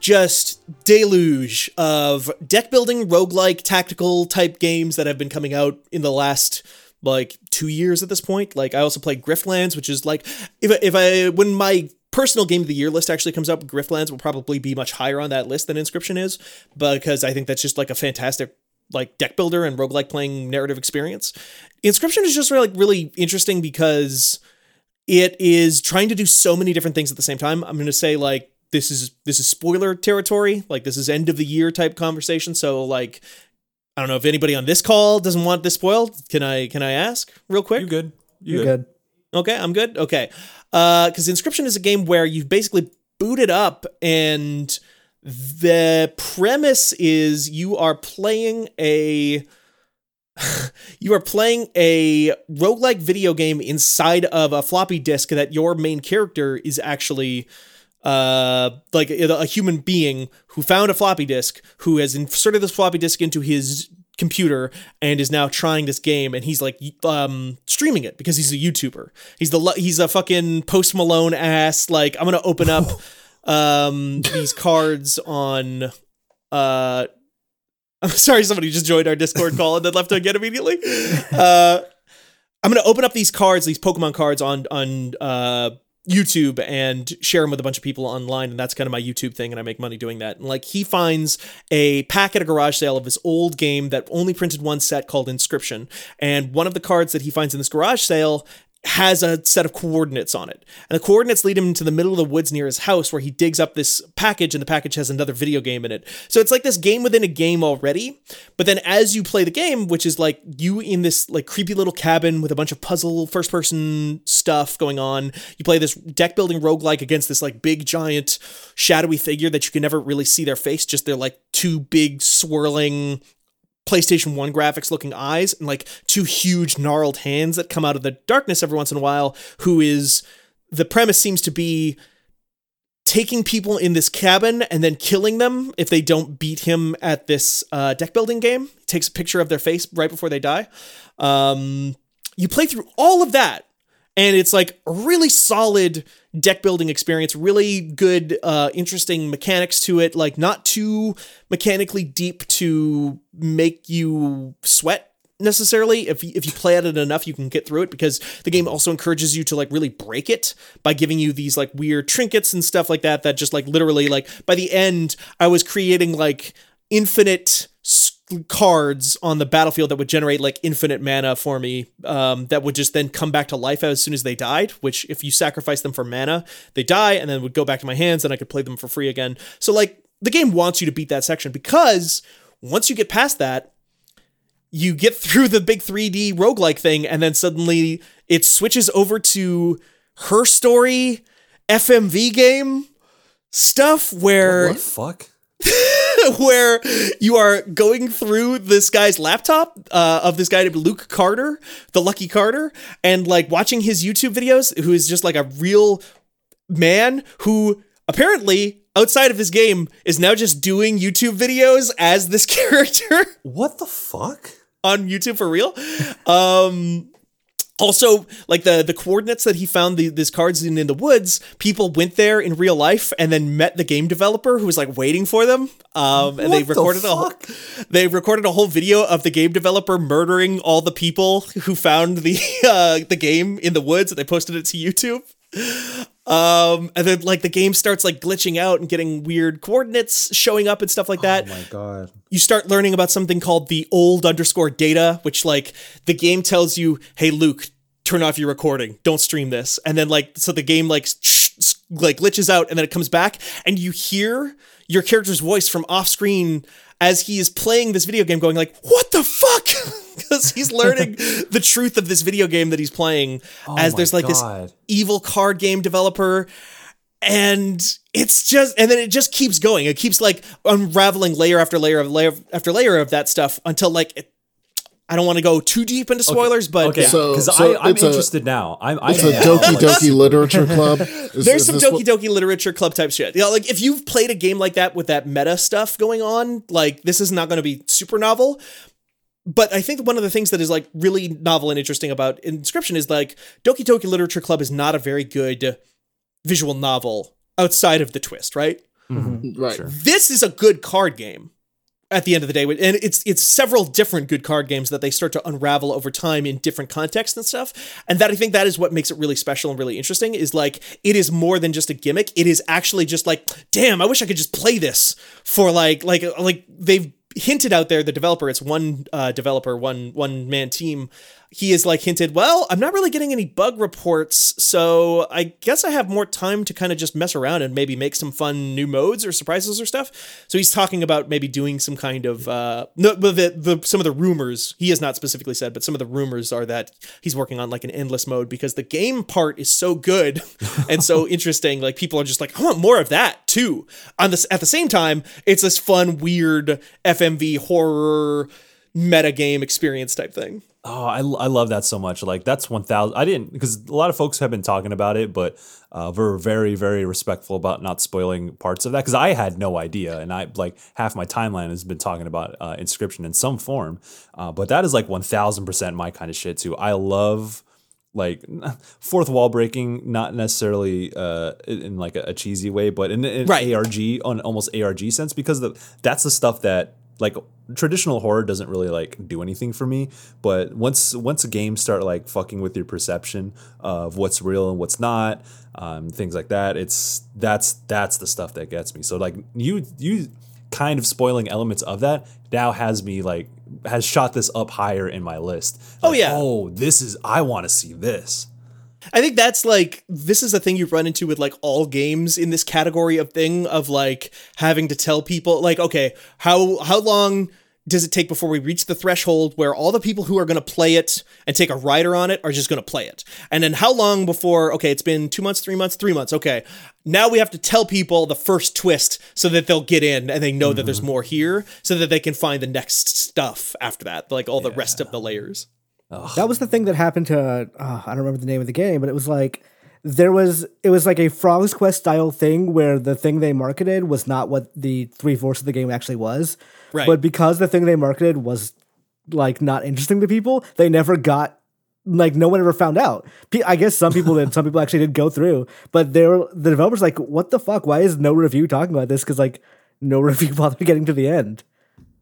A: just deluge of deck building, roguelike, tactical type games that have been coming out in the last like two years at this point. Like I also play Griftlands, which is like if I, if I when my personal game of the year list actually comes up, Griftlands will probably be much higher on that list than Inscryption is, because I think that's just like a fantastic like deck builder and roguelike playing narrative experience. Inscryption is just really like really interesting because it is trying to do so many different things at the same time. I'm going to say like this is this is spoiler territory, like this is end of the year type conversation. So like I don't know if anybody on this call doesn't want this spoiled. Can I can I ask real quick?
C: You good? You
B: You're good.
A: Okay, I'm good. Okay. Uh cuz Inscryption is a game where you've basically booted up and the premise is you are playing a [laughs] you are playing a roguelike video game inside of a floppy disk that your main character is actually uh like a human being who found a floppy disk who has inserted this floppy disk into his computer and is now trying this game and he's like um streaming it because he's a YouTuber. He's the he's a fucking post Malone ass like I'm going to open up [laughs] um these cards on uh [laughs] I'm sorry somebody just joined our Discord call and then left again immediately. [laughs] Uh I'm going to open up these cards, these Pokemon cards on on uh YouTube and share them with a bunch of people online, and that's kind of my YouTube thing, and I make money doing that. And like he finds a pack at a garage sale of this old game that only printed one set called Inscryption, and one of the cards that he finds in this garage sale has a set of coordinates on it. And the coordinates lead him into the middle of the woods near his house where he digs up this package and the package has another video game in it. So it's like this game within a game already. But then as you play the game, which is like you in this like creepy little cabin with a bunch of puzzle first person stuff going on, you play this deck building roguelike against this like big giant shadowy figure that you can never really see their face, just they're like two big swirling PlayStation 1 graphics looking eyes and like two huge gnarled hands that come out of the darkness every once in a while, who is the premise seems to be taking people in this cabin and then killing them if they don't beat him at this uh, deck building game. He takes a picture of their face right before they die. Um, you play through all of that and it's like a really solid deck building experience really good uh interesting mechanics to it like not too mechanically deep to make you sweat necessarily. If if you play at it enough you can get through it because the game also encourages you to like really break it by giving you these like weird trinkets and stuff like that that just like literally like by the end I was creating like infinite cards on the battlefield that would generate like infinite mana for me um, that would just then come back to life as soon as they died which if you sacrifice them for mana they die and then would go back to my hands and i could play them for free again so like the game wants you to beat that section because once you get past that you get [laughs] through the big 3D roguelike thing, and then suddenly it switches over to her story FMV game stuff where
C: What fuck? [laughs]
A: where you are going through this guy's laptop uh, of this guy named Luke Carder, the Lucky Carder, and like watching his YouTube videos, who is just like a real man who apparently outside of this game is now just doing YouTube videos as this [laughs] character
C: What the fuck?
A: on YouTube for real. Um also like the the coordinates that he found the, these cards in in the woods people went there in real life and then met the game developer who was like waiting for them. Um and they
C: What the
A: recorded a whole they recorded a whole video of the game developer murdering all the people who found the [laughs] uh the game in the woods and they posted it to YouTube um and then like the game starts like glitching out and getting weird coordinates showing up and stuff like that
C: Oh my god.
A: you start learning about something called the old underscore data, which like the game tells you, hey Luke, turn off your recording, don't stream this, and then like so the game like sh- like glitches out, and then it comes back, and you hear your character's voice from off screen as he is playing this video game, going like, what the fuck? [laughs] Because he's learning [laughs] the truth of this video game that he's playing, oh as
C: Oh my
A: there's like
C: God.
A: this evil card game developer and it's just and then it just keeps going it keeps like unraveling layer after layer of layer after layer of that stuff until like it, i don't want to go too deep into spoilers but
C: Okay,
A: yeah.
D: So-
C: because
D: so
C: I'm
D: it's a-
C: interested now. I'm. I'm
D: It's a Doki [laughs] Doki Literature [laughs] Club. Is-
A: there's
D: is
A: some
D: this
A: Doki
D: what-
A: Doki literature club type shit. You know, like if you've played a game like that with that meta stuff going on, like this is not going to be super novel. But I think one of the things that is like really novel and interesting about Inscryption is like Doki Doki Literature Club is not a very good visual novel outside of the twist, right? Mm-hmm.
D: Right.
C: Sure.
A: this is a good card game at the end of the day and it's it's several different good card games that they start to unravel over time in different contexts and stuff and that i think that is what makes it really special and really interesting is like it is more than just a gimmick it is actually just like damn i wish i could just play this for like like like they've hinted out there the developer it's one uh, developer one one man team he is like hinted well i'm not really getting any bug reports so i guess i have more time to kind of just mess around and maybe make some fun new modes or surprises or stuff. So he's talking about maybe doing some kind of uh no the, the some of the rumors he has not specifically said but some of the rumors are that he's working on like an endless mode because the game part is so good [laughs] and so interesting like people are just like i want more of that too. On this at the same time it's this fun weird fmv horror meta game experience type thing
C: Oh, I, I love that so much. Like that's one thousand. I didn't because a lot of folks have been talking about it, but uh, we're very very respectful about not spoiling parts of that because I had no idea, and I like half my timeline has been talking about uh, Inscryption in some form. Uh, but that is like one thousand percent my kind of shit too. I love like [laughs] fourth wall breaking, not necessarily uh, in in, like a, a cheesy way, but in an
A: Right.
C: ARG on almost ARG sense because the that's the stuff that like traditional horror doesn't really like do anything for me but once once a game start like fucking with your perception of what's real and what's not um, things like that it's that's that's the stuff that gets me. So like you you kind of spoiling elements of that now has me like has shot this up higher in my list.
A: Oh,
C: Like,
A: yeah.
C: oh this is i want to see this
A: I think that's like this is a thing you run into with like all games in this category of thing of like having to tell people like okay how how long does it take before we reach the threshold where all the people who are going to play it and take a rider on it are just going to play it? And then how long before okay it's been 2 months 3 months 3 months okay now we have to tell people the first twist so that they'll get in and they know that there's mm-hmm. more here so that they can find the next stuff after that like all the rest of the layers
B: That was the thing that happened to uh, I don't remember the name of the game, but it was like there was it was like a Frog's Quest style thing where the thing they marketed was not what the three fourths of the game actually was.
A: Right.
B: But because the thing they marketed was like not interesting to people, they never got like no one ever found out. I guess some people did. Some people actually did go through, but they were the developers like, what the fuck? Why is no review talking about this? Because like no [laughs] review bothered getting to the end.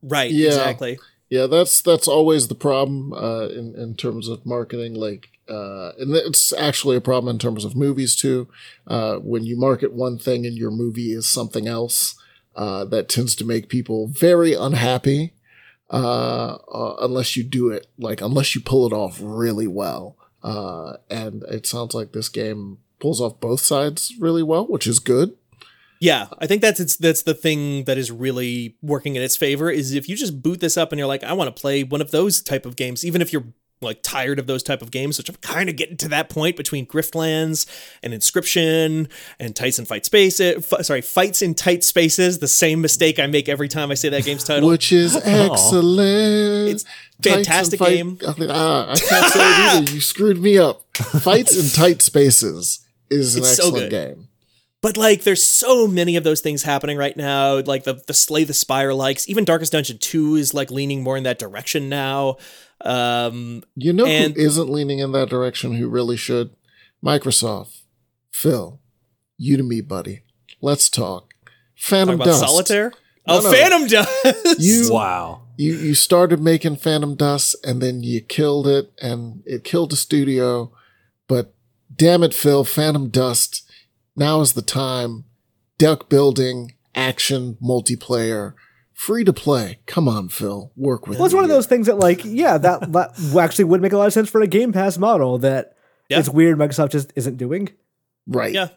A: right
D: Yeah.
A: exactly
D: Yeah, that's that's always the problem uh, in in terms of marketing. Like, uh, and it's actually a problem in terms of movies too. Uh, when you market one thing and your movie is something else, uh, that tends to make people very unhappy. Uh, uh, unless you do it like unless you pull it off really well. Uh, and it sounds like this game pulls off both sides really well, which is good.
A: Yeah, I think that's it's that's the thing that is really working in its favor is if you just boot this up and you're like, I want to play one of those type of games, even if you're like tired of those type of games, which I'm kind of getting to that point between Griftlands and Inscryption and Tights and Fight Spaces. F- sorry, Fights in Tight Spaces. The same mistake I make every time I say that game's title.
D: Which is [laughs] excellent.
A: It's fantastic
D: Tights
A: game.
D: Fight- Ah, I can't say it either. You screwed me up. Fights in tight spaces is an
A: It's so
D: excellent
A: good.
D: game.
A: But like, there's so many of those things happening right now. Like the the Slay the Spire likes. Even Darkest Dungeon Two is like leaning more in that direction now. Um,
D: You know
A: And-
D: who isn't leaning in that direction who really should? Microsoft. Phil. You to me, buddy. Let's talk.
A: talk
D: Phantom
A: about
D: Dust.
A: Solitaire.
D: No,
A: oh,
D: no.
A: Phantom Dust.
D: You [laughs]
C: Wow.
D: you you started making Phantom Dust and then you killed it and it killed the studio. But damn it, Phil, Phantom Dust. Now is the time. Deck building, action, multiplayer, free to play. Come on, Phil, work with. It.
B: Well, it's
D: me
B: one of those things that, like, yeah, that, [laughs] that actually would make a lot of sense for a Game Pass model that
A: Yeah.
B: it's weird Microsoft just isn't doing.
D: right.
A: yeah.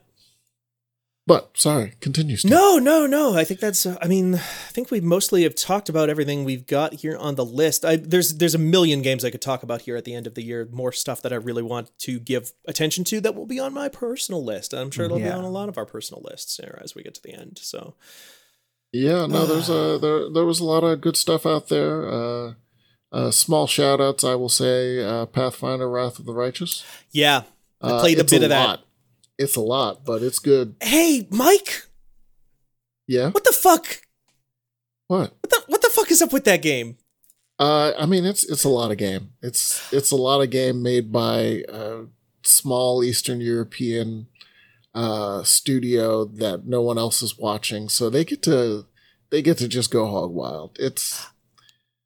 D: But sorry, continue. Steve.
A: No, no, no. I think that's. uh, I mean, I think we mostly have talked about everything we've got here on the list. I, there's there's a million games I could talk about here at the end of the year. More stuff that I really want to give attention to that will be on my personal list. I'm sure it'll be on a lot of our personal lists here as we get to the end. So
D: Yeah, no, there's a [sighs] there there was a lot of good stuff out there. Uh, uh, small shout outs, I will say. Uh, Pathfinder: Wrath of the Righteous.
A: yeah, I
D: Uh,
A: played a
D: it's
A: bit of that.
D: It's a lot, but it's good.
A: Hey, Mike,
D: Yeah.
A: what the fuck?
D: What?
A: What the what the fuck is up with that game?
D: Uh, I mean, it's it's a lot of game. It's it's a lot of game made by a small Eastern European uh, studio that no one else is watching, so they get to they get to just go hog wild. It's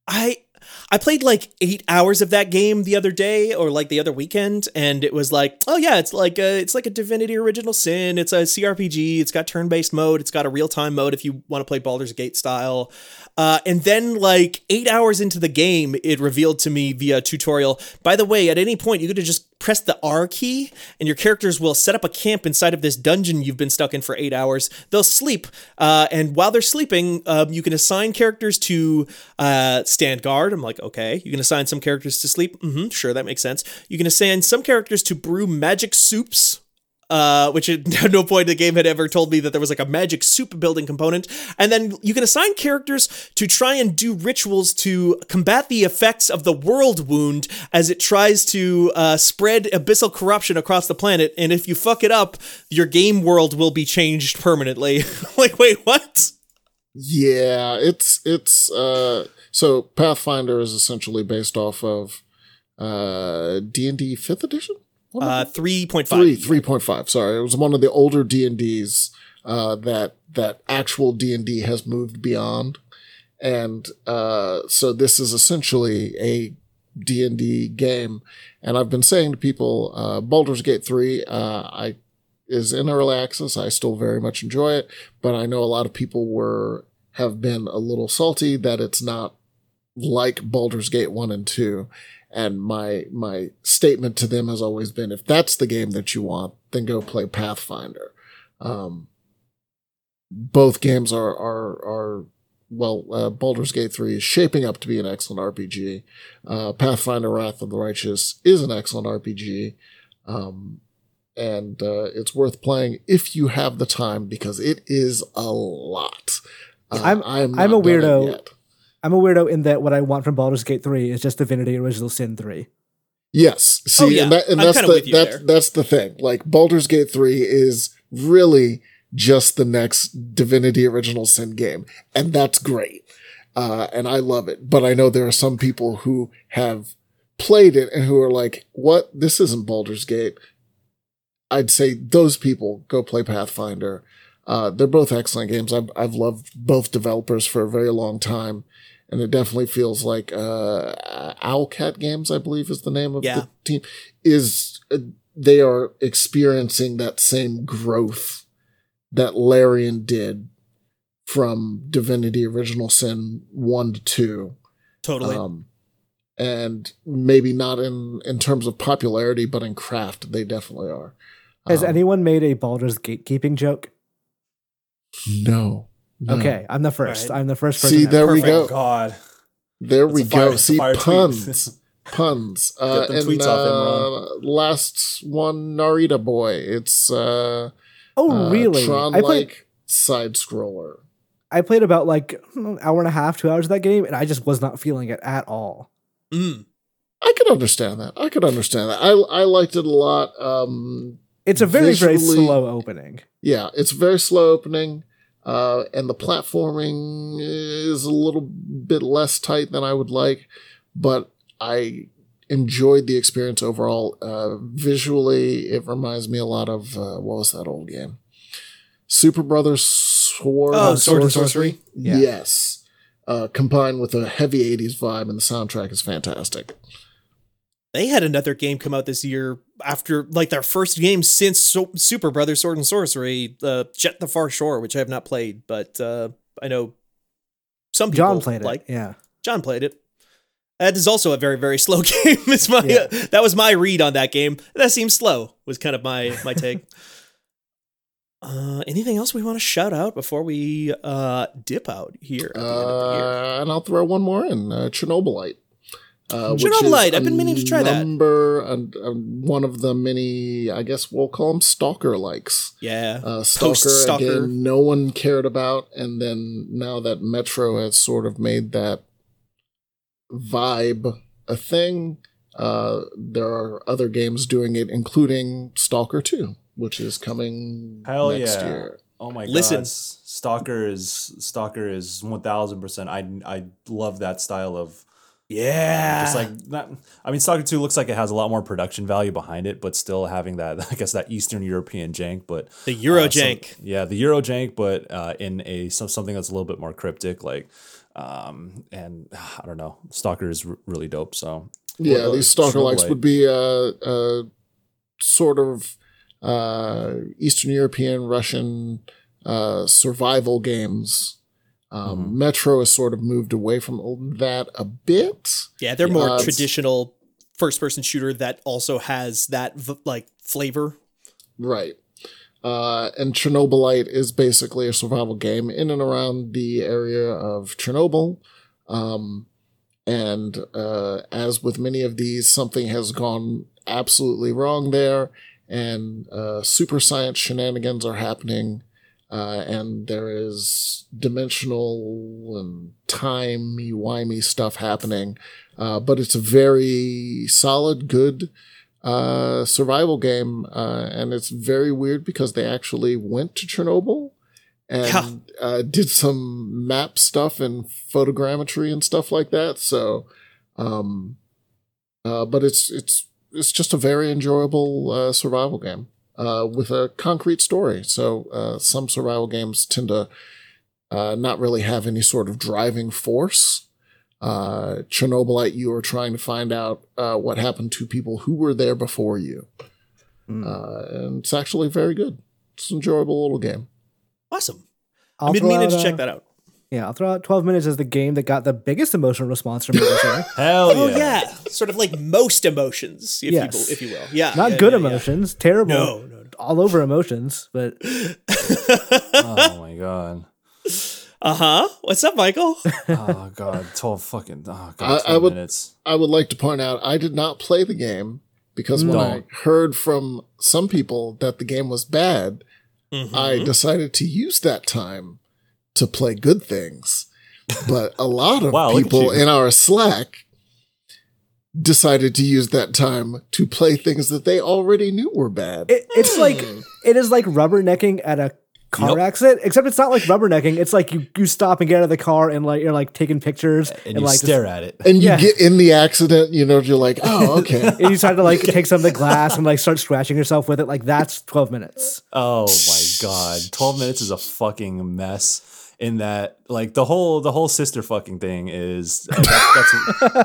A: I I played like eight hours of that game the other day or like the other weekend, and it was like, oh yeah, it's like a it's like a Divinity Original Sin. It's a CRPG. It's got turn based mode. It's got a real time mode if you want to play Baldur's Gate style. Uh, and then like eight hours into the game, it revealed to me via tutorial. By the way, at any point you could have just pressed the R key, and your characters will set up a camp inside of this dungeon you've been stuck in for eight hours. They'll sleep, uh, and while they're sleeping, um, you can assign characters to uh, stand guard. I'm like, okay. You can assign some characters to sleep. Mm-hmm, sure, that makes sense. You can assign some characters to brew magic soups. Uh, which at [laughs] no point in the game had ever told me that there was like a magic soup building component. And then you can assign characters to try and do rituals to combat the effects of the world wound as it tries to uh, spread abyssal corruption across the planet. And if you fuck it up, your game world will be changed permanently. [laughs] like, wait, what?
D: Yeah, it's it's uh so Pathfinder is essentially based off of uh D&D 5th edition? What
A: Uh, 3.5.
D: three three point five. Sorry, it was one of the older D and D's uh, that that actual D and D has moved beyond, and uh, so this is essentially a D and D game. And I've been saying to people, uh, Baldur's Gate three, uh, I is in early access. I still very much enjoy it, but I know a lot of people were have been a little salty that it's not like Baldur's Gate 1 and 2. And my my statement to them has always been if that's the game that you want, then go play Pathfinder. Um, both games are are are well, uh, Baldur's Gate 3 is shaping up to be an excellent RPG. Uh, Pathfinder Wrath of the Righteous is an excellent RPG. Um, and uh, it's worth playing if you have the time because it is a lot. Uh,
B: I'm-
D: I'm,
B: I'm a weirdo.
D: Yet.
B: I'm a weirdo in that what I want from Baldur's Gate 3 is just Divinity Original Sin 3.
D: Yes. See,
A: Oh, yeah.
D: and, that, and that's the
A: with
D: that's that's the thing. Like Baldur's Gate 3 is really just the next Divinity Original Sin game. And that's great. Uh, and I love it. But I know there are some people who have played it and who are like, what? This isn't Baldur's Gate. I'd say those people go play Pathfinder. Uh, they're both excellent games. I've, I've loved both developers for a very long time. And it definitely feels like uh, Owlcat Games, I believe, is the name of
A: Yeah.
D: the team. Is uh, they are experiencing that same growth that Larian did from Divinity Original Sin one to two,
A: Totally.
D: um, and maybe not in in terms of popularity, but in craft, they definitely are.
B: Has
D: Um,
B: anyone made a Baldur's gatekeeping joke?
D: No. No.
B: Okay, I'm the first.
A: Alright.
B: I'm the first person.
D: See,
B: to-
D: there we go.
C: God.
D: There
C: That's
D: we
C: a fire-
D: go. See, puns. [laughs] puns. Uh,
C: them
D: and
C: tweets off him,
D: uh, last one, Narita Boy. It's uh,
B: Oh,
D: uh,
B: really?
D: Tron
B: I played.
D: like side scroller.
B: I played about like an hour and a half, two hours of that game, and I just was not feeling it at all.
A: Mm.
D: I could understand that. I could understand that. I I liked it a lot. Um,
B: It's a very very slow opening.
D: yeah, it's a very slow opening, uh, and the platforming is a little bit less tight than I would like, but I enjoyed the experience overall. Uh, visually, it reminds me a lot of uh, what was that old game? Super Brothers Sword,
A: Oh, Sword and
D: Sorcery.
B: Yeah.
D: Yes, uh, combined with a heavy '80s vibe, and the soundtrack is fantastic.
A: They had another game come out this year after like their first game since so- Super Brothers Sword and Sorcery, uh, Jett the Far Shore, which I have not played, but uh, I know some people
B: John played it.
A: like.
B: yeah.
A: John played it. That is also a very very [laughs] slow game. It's my
B: Yeah.
A: that was my read on that game. That seems slow. Was kind of my my take. [laughs] uh, anything else we want to shout out before we uh, dip out here at the end of the year?
D: Uh, and I'll throw one more in uh, Chernobylite. Uh, which is
A: Chernobylite, I've been meaning to try that.
D: number, that. one of the many, I guess we'll call them stalker likes.
A: Yeah,
D: Uh, stalker,
A: Post-Stalker.
D: again, no one cared about. And then now that Metro has sort of made that vibe a thing, uh, there are other games doing it, including Stalker 2, which is coming
C: Hell
D: next
C: yeah.
D: year.
C: Oh my
A: Listen.
C: god. S- Stalker is Stalker is one thousand percent. I I love that style of
A: yeah.
C: just like that. I mean, Stalker Two looks like it has a lot more production value behind it, but still having that [laughs] I guess that Eastern European jank. But
A: the Euro
C: uh, some-
A: jank.
C: yeah, the Euro jank, but uh, in a some, something that's a little bit more cryptic, like um, and [sighs] I don't know, Stalker is r- really dope. So
D: Yeah,
C: Well,
D: these stalker likes
C: Chernobylite.
D: would be a, a sort of uh, Eastern European, Russian uh, survival games. Um,
C: Mhm.
D: Metro has sort of moved away from that a bit.
A: Yeah, they're more
D: Uh,
A: traditional first person shooter that also has that v- like flavor.
D: Right. Uh, and Chernobylite is basically a survival game in and around the area of Chernobyl. Um, and uh, as with many of these, something has gone absolutely wrong there, and uh, super science shenanigans are happening. Uh, and there is dimensional and timey wimey stuff happening. Uh, but it's a very solid, good uh, survival game, uh, and it's very weird because they actually went to Chernobyl and uh, did some map stuff and photogrammetry and stuff like that. So, um, uh, but it's it's it's just a very enjoyable uh, survival game uh, with a concrete story. So uh, some survival games tend to uh, not really have any sort of driving force uh, Chernobylite, you are trying to find out uh, what happened to people who were there before you.
B: Mm.
D: Uh, and it's actually very good. It's an enjoyable little game.
A: Awesome.
B: I'll
A: I've been meaning to check that out.
B: Yeah, I'll throw out 12 minutes as the game that got the biggest emotional response from me this year. [laughs]
C: hell
A: Oh
C: yeah.
A: yeah. sort of like most emotions, if
B: Yes.
A: you will, if you will. Yeah,
B: Not
A: yeah,
B: good
A: yeah, yeah.
B: emotions, terrible,
A: No, no, no.
B: all over emotions, but [laughs]
C: oh my god.
A: uh huh. What's up, Michael? [laughs]
C: Oh god. Twelve fucking. Oh god.
D: I- I would-
C: minutes.
D: I would like to point out I did not play the game because when I heard from some people that the game was bad,
A: Mhm.
D: I decided to use that time to play good things. But a lot of [laughs]
C: Wow,
D: people in our Slack decided to use that time to play things that they already knew were bad.
B: it, it's like hmm. it is like rubbernecking at a car
C: Yep.
B: accident, except it's not like rubbernecking. It's like you, you stop and get out of the car and like you're like taking pictures
C: And you
B: like
C: stare at it.
D: and you
B: Yeah.
D: get in the accident, you know, you're like, oh, okay. [laughs]
B: and you try to like take some of the glass and like start scratching yourself with it. Like that's 12 minutes.
C: Oh my god. 12 minutes is a fucking mess in that like the whole the whole sister fucking thing is uh, that,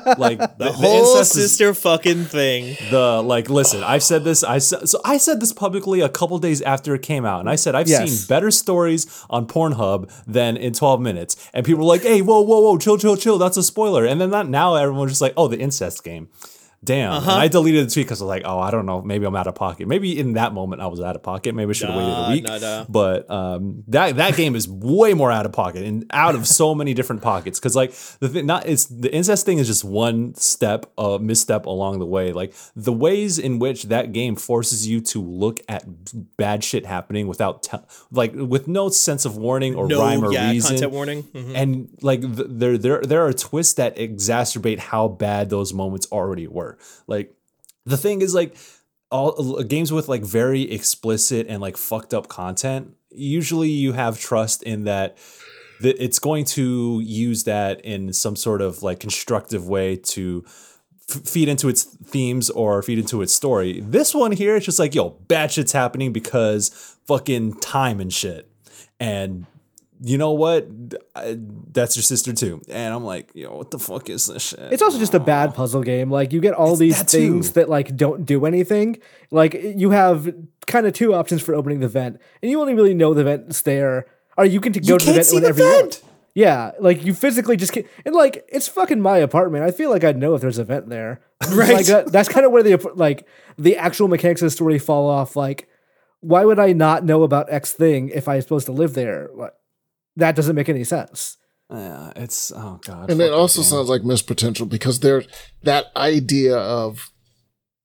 C: that's [laughs] like the,
A: the whole
C: incest is-
A: sister fucking thing.
C: the like listen i've said this i said so i said this publicly a couple days after it came out and i said i've
B: Yes.
C: seen better stories on pornhub than in 12 minutes and people were like hey whoa whoa whoa chill chill chill that's a spoiler and then that now everyone's just like oh the incest game damn.
A: Uh-huh.
C: And I deleted the tweet because I was like, oh, I don't know, maybe I'm out of pocket. Maybe in that moment I was out of pocket. Maybe I should have waited a week.
A: nah, nah.
C: But um, that that game is way more out of pocket and out of so many different pockets. Because like the thing, not it's the incest thing is just one step, a misstep along the way. Like the ways in which that game forces you to look at bad shit happening without te- like with no sense of warning or
A: no,
C: rhyme or
A: yeah,
C: reason
A: content warning. Mhm.
C: and like th- there there there are twists that exacerbate how bad those moments already were like the thing is like all games with like very explicit and like fucked up content usually you have trust in that that it's going to use that in some sort of like constructive way to f- feed into its themes or feed into its story. This one here, it's just like, yo, bad shit's happening because fucking time and shit. And you know what? I- that's your sister too. And I'm like, yo, what the fuck is this shit?
B: It's also just a bad puzzle game. Like you get all these
C: that
B: things that like don't do anything. Like you have kind of two options for opening the vent, and you only really know the vent's there, or you can t- go to the vent
C: see the
B: whenever you want. Yeah, like you physically just can't. And like it's fucking my apartment. I feel like I'd know if there's a vent there. [laughs]
A: Right.
B: Like that, that's kind of where the like the actual mechanics of the story fall off. Like, why would I not know about X thing if I'm supposed to live there? Like, that doesn't make any sense.
C: Yeah, it's oh god.
D: And it also
C: game.
D: sounds like missed potential because there that idea of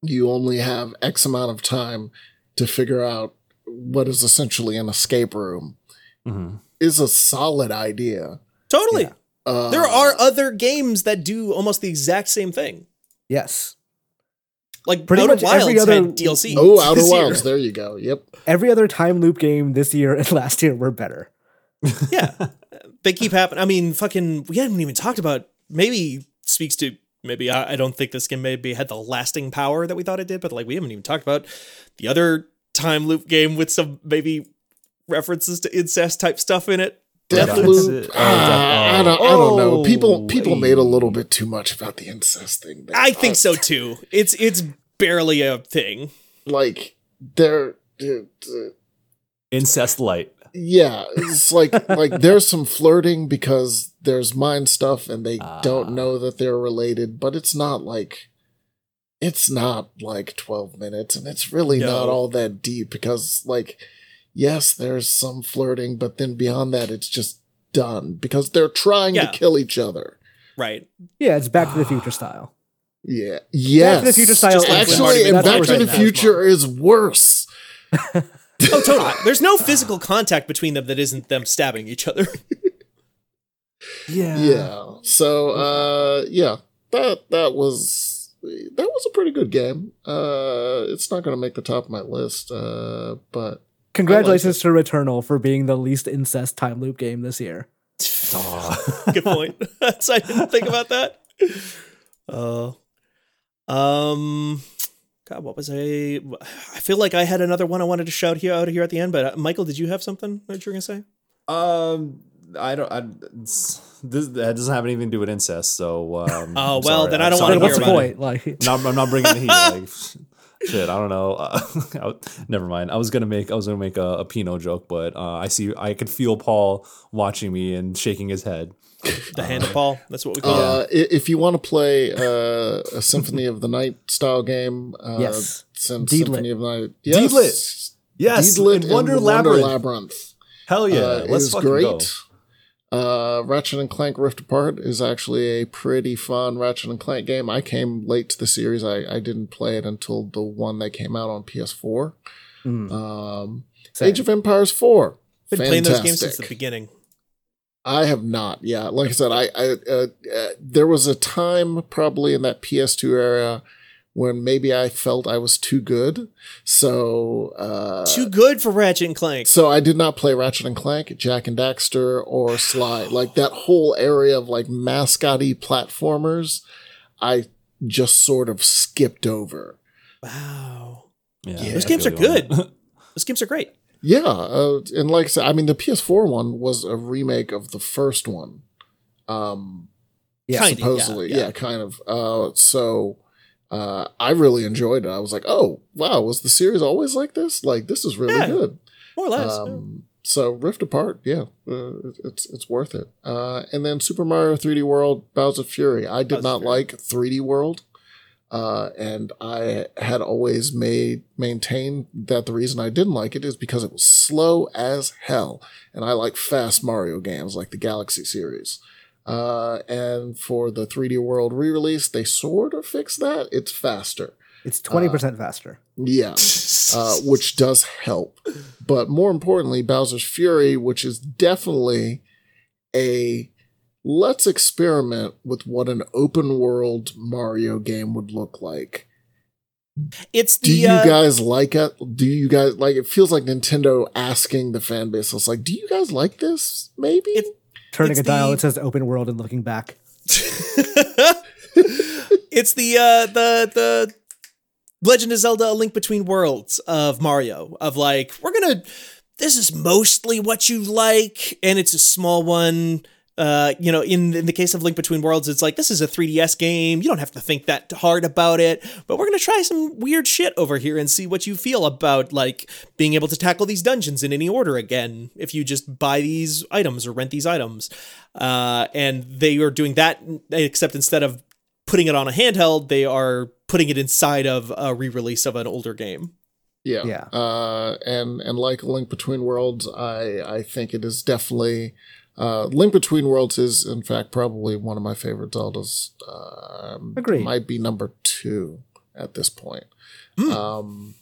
D: you only have X amount of time to figure out what is essentially an escape room
C: Mhm.
D: is a solid idea.
A: totally.
D: Uh,
A: There are other games that do almost the exact same thing.
B: Yes.
A: Like
B: Pretty
A: Outer
B: much every
A: Wilds
B: other-
A: DLC.
D: oh Outer
A: this year.
D: Wilds. There you go. Yep.
B: Every other time loop game this year and [laughs] last year were better.
A: Yeah, they keep happening. I mean, fucking, we haven't even talked about. Maybe speaks to maybe I, I don't think this game maybe had the lasting power that we thought it did, but like we haven't even talked about the other time loop game with some maybe references to incest type stuff in it.
D: Deathloop.
C: That's it. Oh,
D: Ah,
C: Death-
D: I don't. I don't know.
C: oh,
D: People. People made a little bit too much about the incest thing.
A: I think so too. It's it's barely a thing.
D: Like they're. uh, uh,
C: incest light.
D: Yeah, it's like like [laughs] there's some flirting because there's mind stuff and they ah. don't know that they're related, but it's not like it's not like 12 minutes and it's really not all that deep because like yes, there's some flirting, but then beyond that it's just done because they're trying
A: Yeah.
D: to kill each other.
A: Right.
B: Yeah, it's Back to the ah. Future style.
D: Yeah. Yes.
B: Back to the Future style. Is
D: Actually, and Back to the. Future is worse. [laughs]
A: Oh, totally. There's no physical contact between them that isn't them stabbing each other. [laughs]
C: Yeah.
D: yeah so uh yeah that that was that was a pretty good game uh it's not gonna make the top of my list uh but
B: Congratulations to Returnal for being the least incest time loop game this year.
A: Good point. [laughs] I didn't think about that. [laughs] Uh, um, God, what was I? I feel like I had another one I wanted to shout here out here at the end. But uh, Michael, did you have something that you were gonna say?
C: Um, I don't. I, this that doesn't have anything to do with incest. So. Um, [laughs]
A: Oh,
C: I'm
A: well,
C: sorry.
A: then I don't wanna
B: What's
A: hear
B: the
A: about
B: point? Like,
C: No, I'm I'm not bringing the heat. [laughs] Like, shit, I don't know. Uh, [laughs] I- never mind. I was gonna make I was gonna make a, a Pinot joke, but uh, I see I could feel Paul watching me and shaking his head.
A: The hand of Paul. That's what we call it.
D: uh i- if you want to play uh a symphony of the night style game uh
B: Yes.
D: Sym-
B: Deedlit.
D: symphony of the night yes
C: Deedlit. Yes,
D: Deedlit
C: and
D: and
C: Wonder
D: the Wonder
C: Labyrinth.
D: Labyrinth.
C: Hell yeah,
D: uh,
C: let's
D: is
C: fucking
D: great.
C: go.
D: Uh, Ratchet and Clank Rift Apart is actually a pretty fun Ratchet and Clank game. I came late to the series. I, I didn't play it until the one that came out on PS4.
B: mm,
D: Um,
B: same.
D: Age of Empires 4.
A: Been playing those games since the beginning.
D: I have not. Yeah, like I said, I, I uh, uh, there was a time probably in that PS2 era when maybe I felt I was too good. So uh,
A: Too good for Ratchet and Clank.
D: So I did not play Ratchet and Clank, Jak and Daxter, or Sly. Like that whole area of like mascotty platformers, I just sort of skipped over.
A: Wow.
C: Yeah,
D: Yeah.
A: Those games are
C: feel you on
A: good. [laughs] Those games are great.
D: Yeah, uh, and like I said, I mean the PS4 one was a remake of the first one. Um,
B: Yeah.
A: Kinda, yeah,
D: supposedly, yeah,
A: yeah.
D: kind of. Uh, so uh, I really enjoyed it. I was like, oh wow, was the series always like this? Like this is really
A: Yeah.
D: good.
A: More or less.
D: Um, so Rift Apart, yeah, uh, it's it's worth it. Uh, and then Super Mario 3D World, Bowser Fury. I did
A: Bowser's
D: not
A: Fury.
D: like 3D World. Uh, and I had always made maintained that the reason I didn't like it is because it was slow as hell, and I like fast Mario games like the Galaxy series. Uh, and for the 3D World re-release, they sort of fixed that. It's faster.
B: It's twenty percent faster.
D: Yeah, uh, which does help. But more importantly, Bowser's Fury, which is definitely a let's experiment with what an open world Mario game would look like.
A: It's the
D: Do you
A: uh,
D: guys like it? Do you guys like it? Feels like Nintendo asking the fan base. It's like, do you guys like this? Maybe.
B: Turning
A: It's
B: a dial
A: the-
B: that says open world and looking back. [laughs]
A: it's the uh the the Legend of Zelda: A Link Between Worlds of Mario. Of like, we're gonna. This is mostly what you like, and it's a small one. Uh, you know, in in the case of Link Between Worlds, it's like this is a 3DS game. You don't have to think that hard about it. But we're gonna try some weird shit over here and see what you feel about like being able to tackle these dungeons in any order again if you just buy these items or rent these items. Uh, and they are doing that, except instead of putting it on a handheld, they are putting it inside of a re-release of an older game.
D: Yeah.
B: Yeah.
D: Uh, and and like Link Between Worlds, I I think it is definitely uh, Link Between Worlds is in fact probably one of my favorite Zeldas. Um,
B: Agreed.
D: Might be number two at this point.
A: Hmm.
D: Um,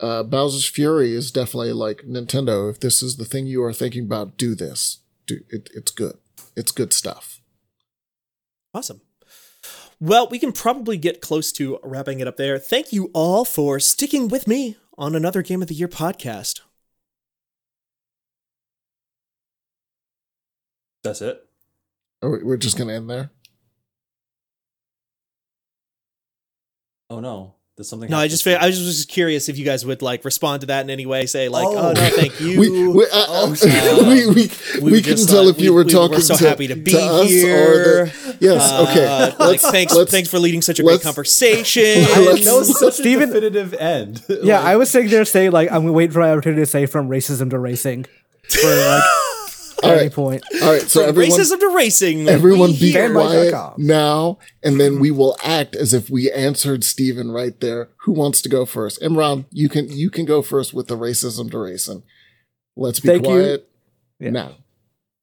D: uh, Bowser's Fury is definitely like Nintendo. If this is the thing you are thinking about, do this. Do it. It's good. It's good stuff.
A: Awesome. Well, we can probably get close to wrapping it up there. Thank you all for sticking with me on another Game of the Year podcast.
C: That's it.
D: Are we- We're just gonna end there.
C: Oh no, there's something.
A: No, I just fi- I was just curious if you guys would like respond to that in any way. Say like, oh,
C: Oh.
A: no, thank you.
D: We we, uh,
A: Oh,
D: uh, [laughs] we, we,
A: we
D: we,
A: were
D: couldn't tell
A: uh,
D: if you
A: we-
D: were
A: we
D: talking
A: were so
D: to,
A: happy to be
D: us
A: here.
D: or the, yes
A: Uh,
D: okay
A: like, [laughs] thanks,
D: let's,
A: thanks for leading such a great conversation. [laughs]
D: Let's-
C: that was such
B: Steven-
C: a definitive end.
B: Yeah,
C: Like,
B: I was sitting there saying like I'm waiting for my opportunity to say from racism to racing for like
D: All
B: at any
D: right.
B: point.
D: all right so
A: From
D: everyone
A: racism to racing.
D: everyone be
A: here.
D: quiet now and then we will act as if we answered Steven right there who wants to go first Imran you can you can go first with the racism to racing let's be
B: Thank you.
D: quiet
B: Yeah.
D: now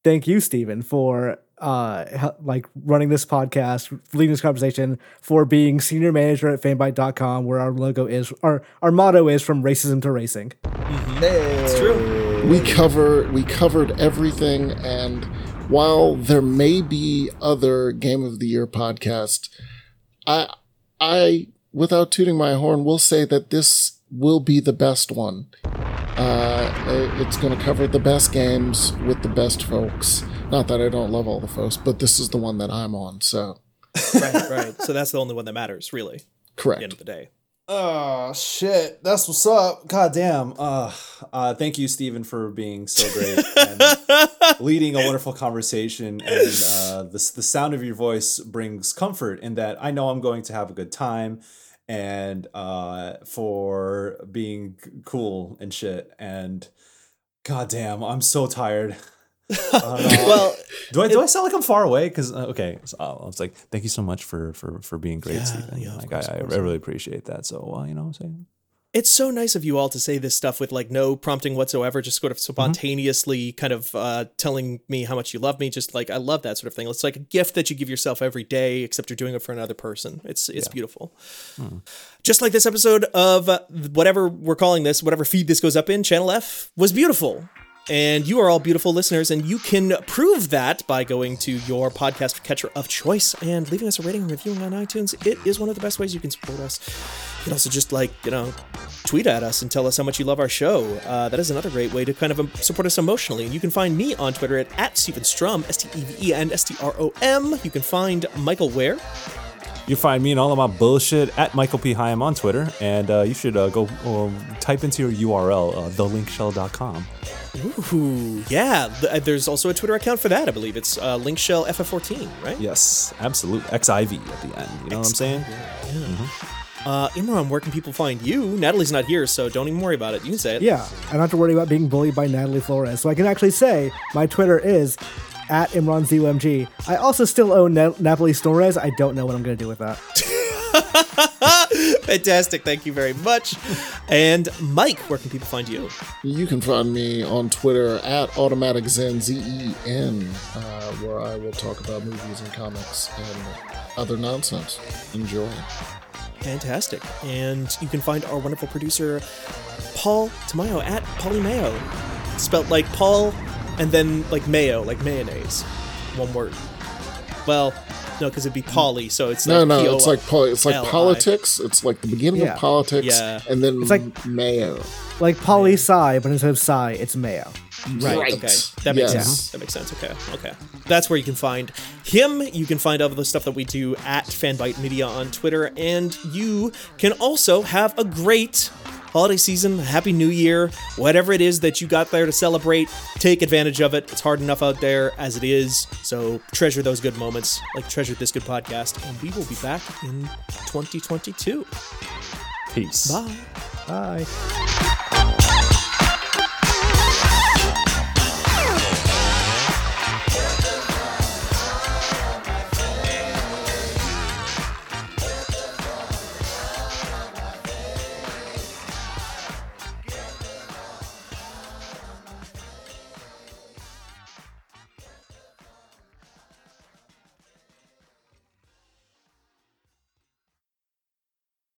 B: Thank you, Steven, for uh like running this podcast, leading this conversation, for being senior manager at fanbyte.com, where our logo is our our motto is from racism to racing. Mm-hmm. Hey.
A: It's true.
D: We cover we covered everything and while there may be other game of the year podcast i i without tooting my horn will say that this will be the best one uh it's going to cover the best games with the best folks not that i don't love all the folks but this is the one that i'm on so
A: right, [laughs] right. So that's the only one that matters, really, at the
D: correct
A: end of the day.
C: Oh shit, that's what's up. God damn. Uh, uh, thank you, Steven, for being so great and [laughs] leading a wonderful conversation. And uh, the the sound of your voice brings comfort in that I know I'm going to have a good time, and uh, for being cool and shit. And god damn, I'm so tired. I.
A: Well,
C: do I do I sound like I'm far away? Because uh, okay, so I was like, thank you so much for for for being great, Steven.
A: yeah,
C: like
A: course,
C: I, I, really appreciate that. So well, you know, what I'm saying.
A: it's so nice of you all to say this stuff with like no prompting whatsoever, just sort of
D: Mm-hmm.
A: spontaneously kind of uh, telling me how much you love me. Just like I love that sort of thing. It's like a gift that you give yourself every day, except you're doing it for another person. It's it's beautiful.
D: Hmm.
A: Just like this episode of uh, whatever we're calling this, whatever feed this goes up in, Channel F was beautiful. And you are all beautiful listeners, and you can prove that by going to your podcast catcher of choice and leaving us a rating and reviewing on iTunes. It is one of the best ways you can support us. You can also just like, you know, tweet at us and tell us how much you love our show. Uh, that is another great way to kind of um, support us emotionally. And you can find me on Twitter at, at Steven Strom, S T E V E N S T R O M. You can find Michael Ware.
C: You find me and all of my bullshit at Michael P. Higham on Twitter, and uh, you should uh, go um, type into your URL, uh, thelinkshell.com.
A: Ooh, yeah. th- uh, There's also a Twitter account for that, I believe. It's uh, Linkshell FF14, right?
C: Yes, absolute XIV at the end. You know what I'm saying? Yeah.
A: Uh, Imran, where can people find you? Natalie's not here, so don't even worry about it. You can say it.
B: Yeah, I don't have to worry about being bullied by Natalie Flores. So I can actually say my Twitter is at ImranZOMG. I also still own Na- Napoli Flores. I don't know what I'm going to do with that. [laughs] [laughs]
A: Fantastic. Thank you very much. And Mike, where can people find you?
D: You can find me on Twitter at Automatic Zen, Z E N, uh, where I will talk about movies and comics and other nonsense. Enjoy.
A: Fantastic. And you can find our wonderful producer, Paul Tamayo, at Mayo. Spelt like Paul and then like mayo, like mayonnaise. One word. Well, no, because it'd be Polly, so it's
D: No,
A: like
D: no, it's like poli- it's like
A: L-I.
D: politics. It's like the beginning
B: Yeah.
D: of politics,
A: Yeah.
D: and then
B: It's like-
D: mayo.
B: Like poli sci, but instead of sci, it's mayo.
A: Right.
D: Right.
A: Okay. That makes
D: Yes.
A: sense. That makes sense. Okay. Okay. That's where you can find him. You can find all of the stuff that we do at Fanbyte Media on Twitter, and you can also have a great holiday season. Happy New Year. Whatever it is that you got there to celebrate, take advantage of it. It's hard enough out there as it is. So treasure those good moments, like treasure this good podcast, and we will be back in 2022.
C: Peace.
A: Bye.
B: Bye.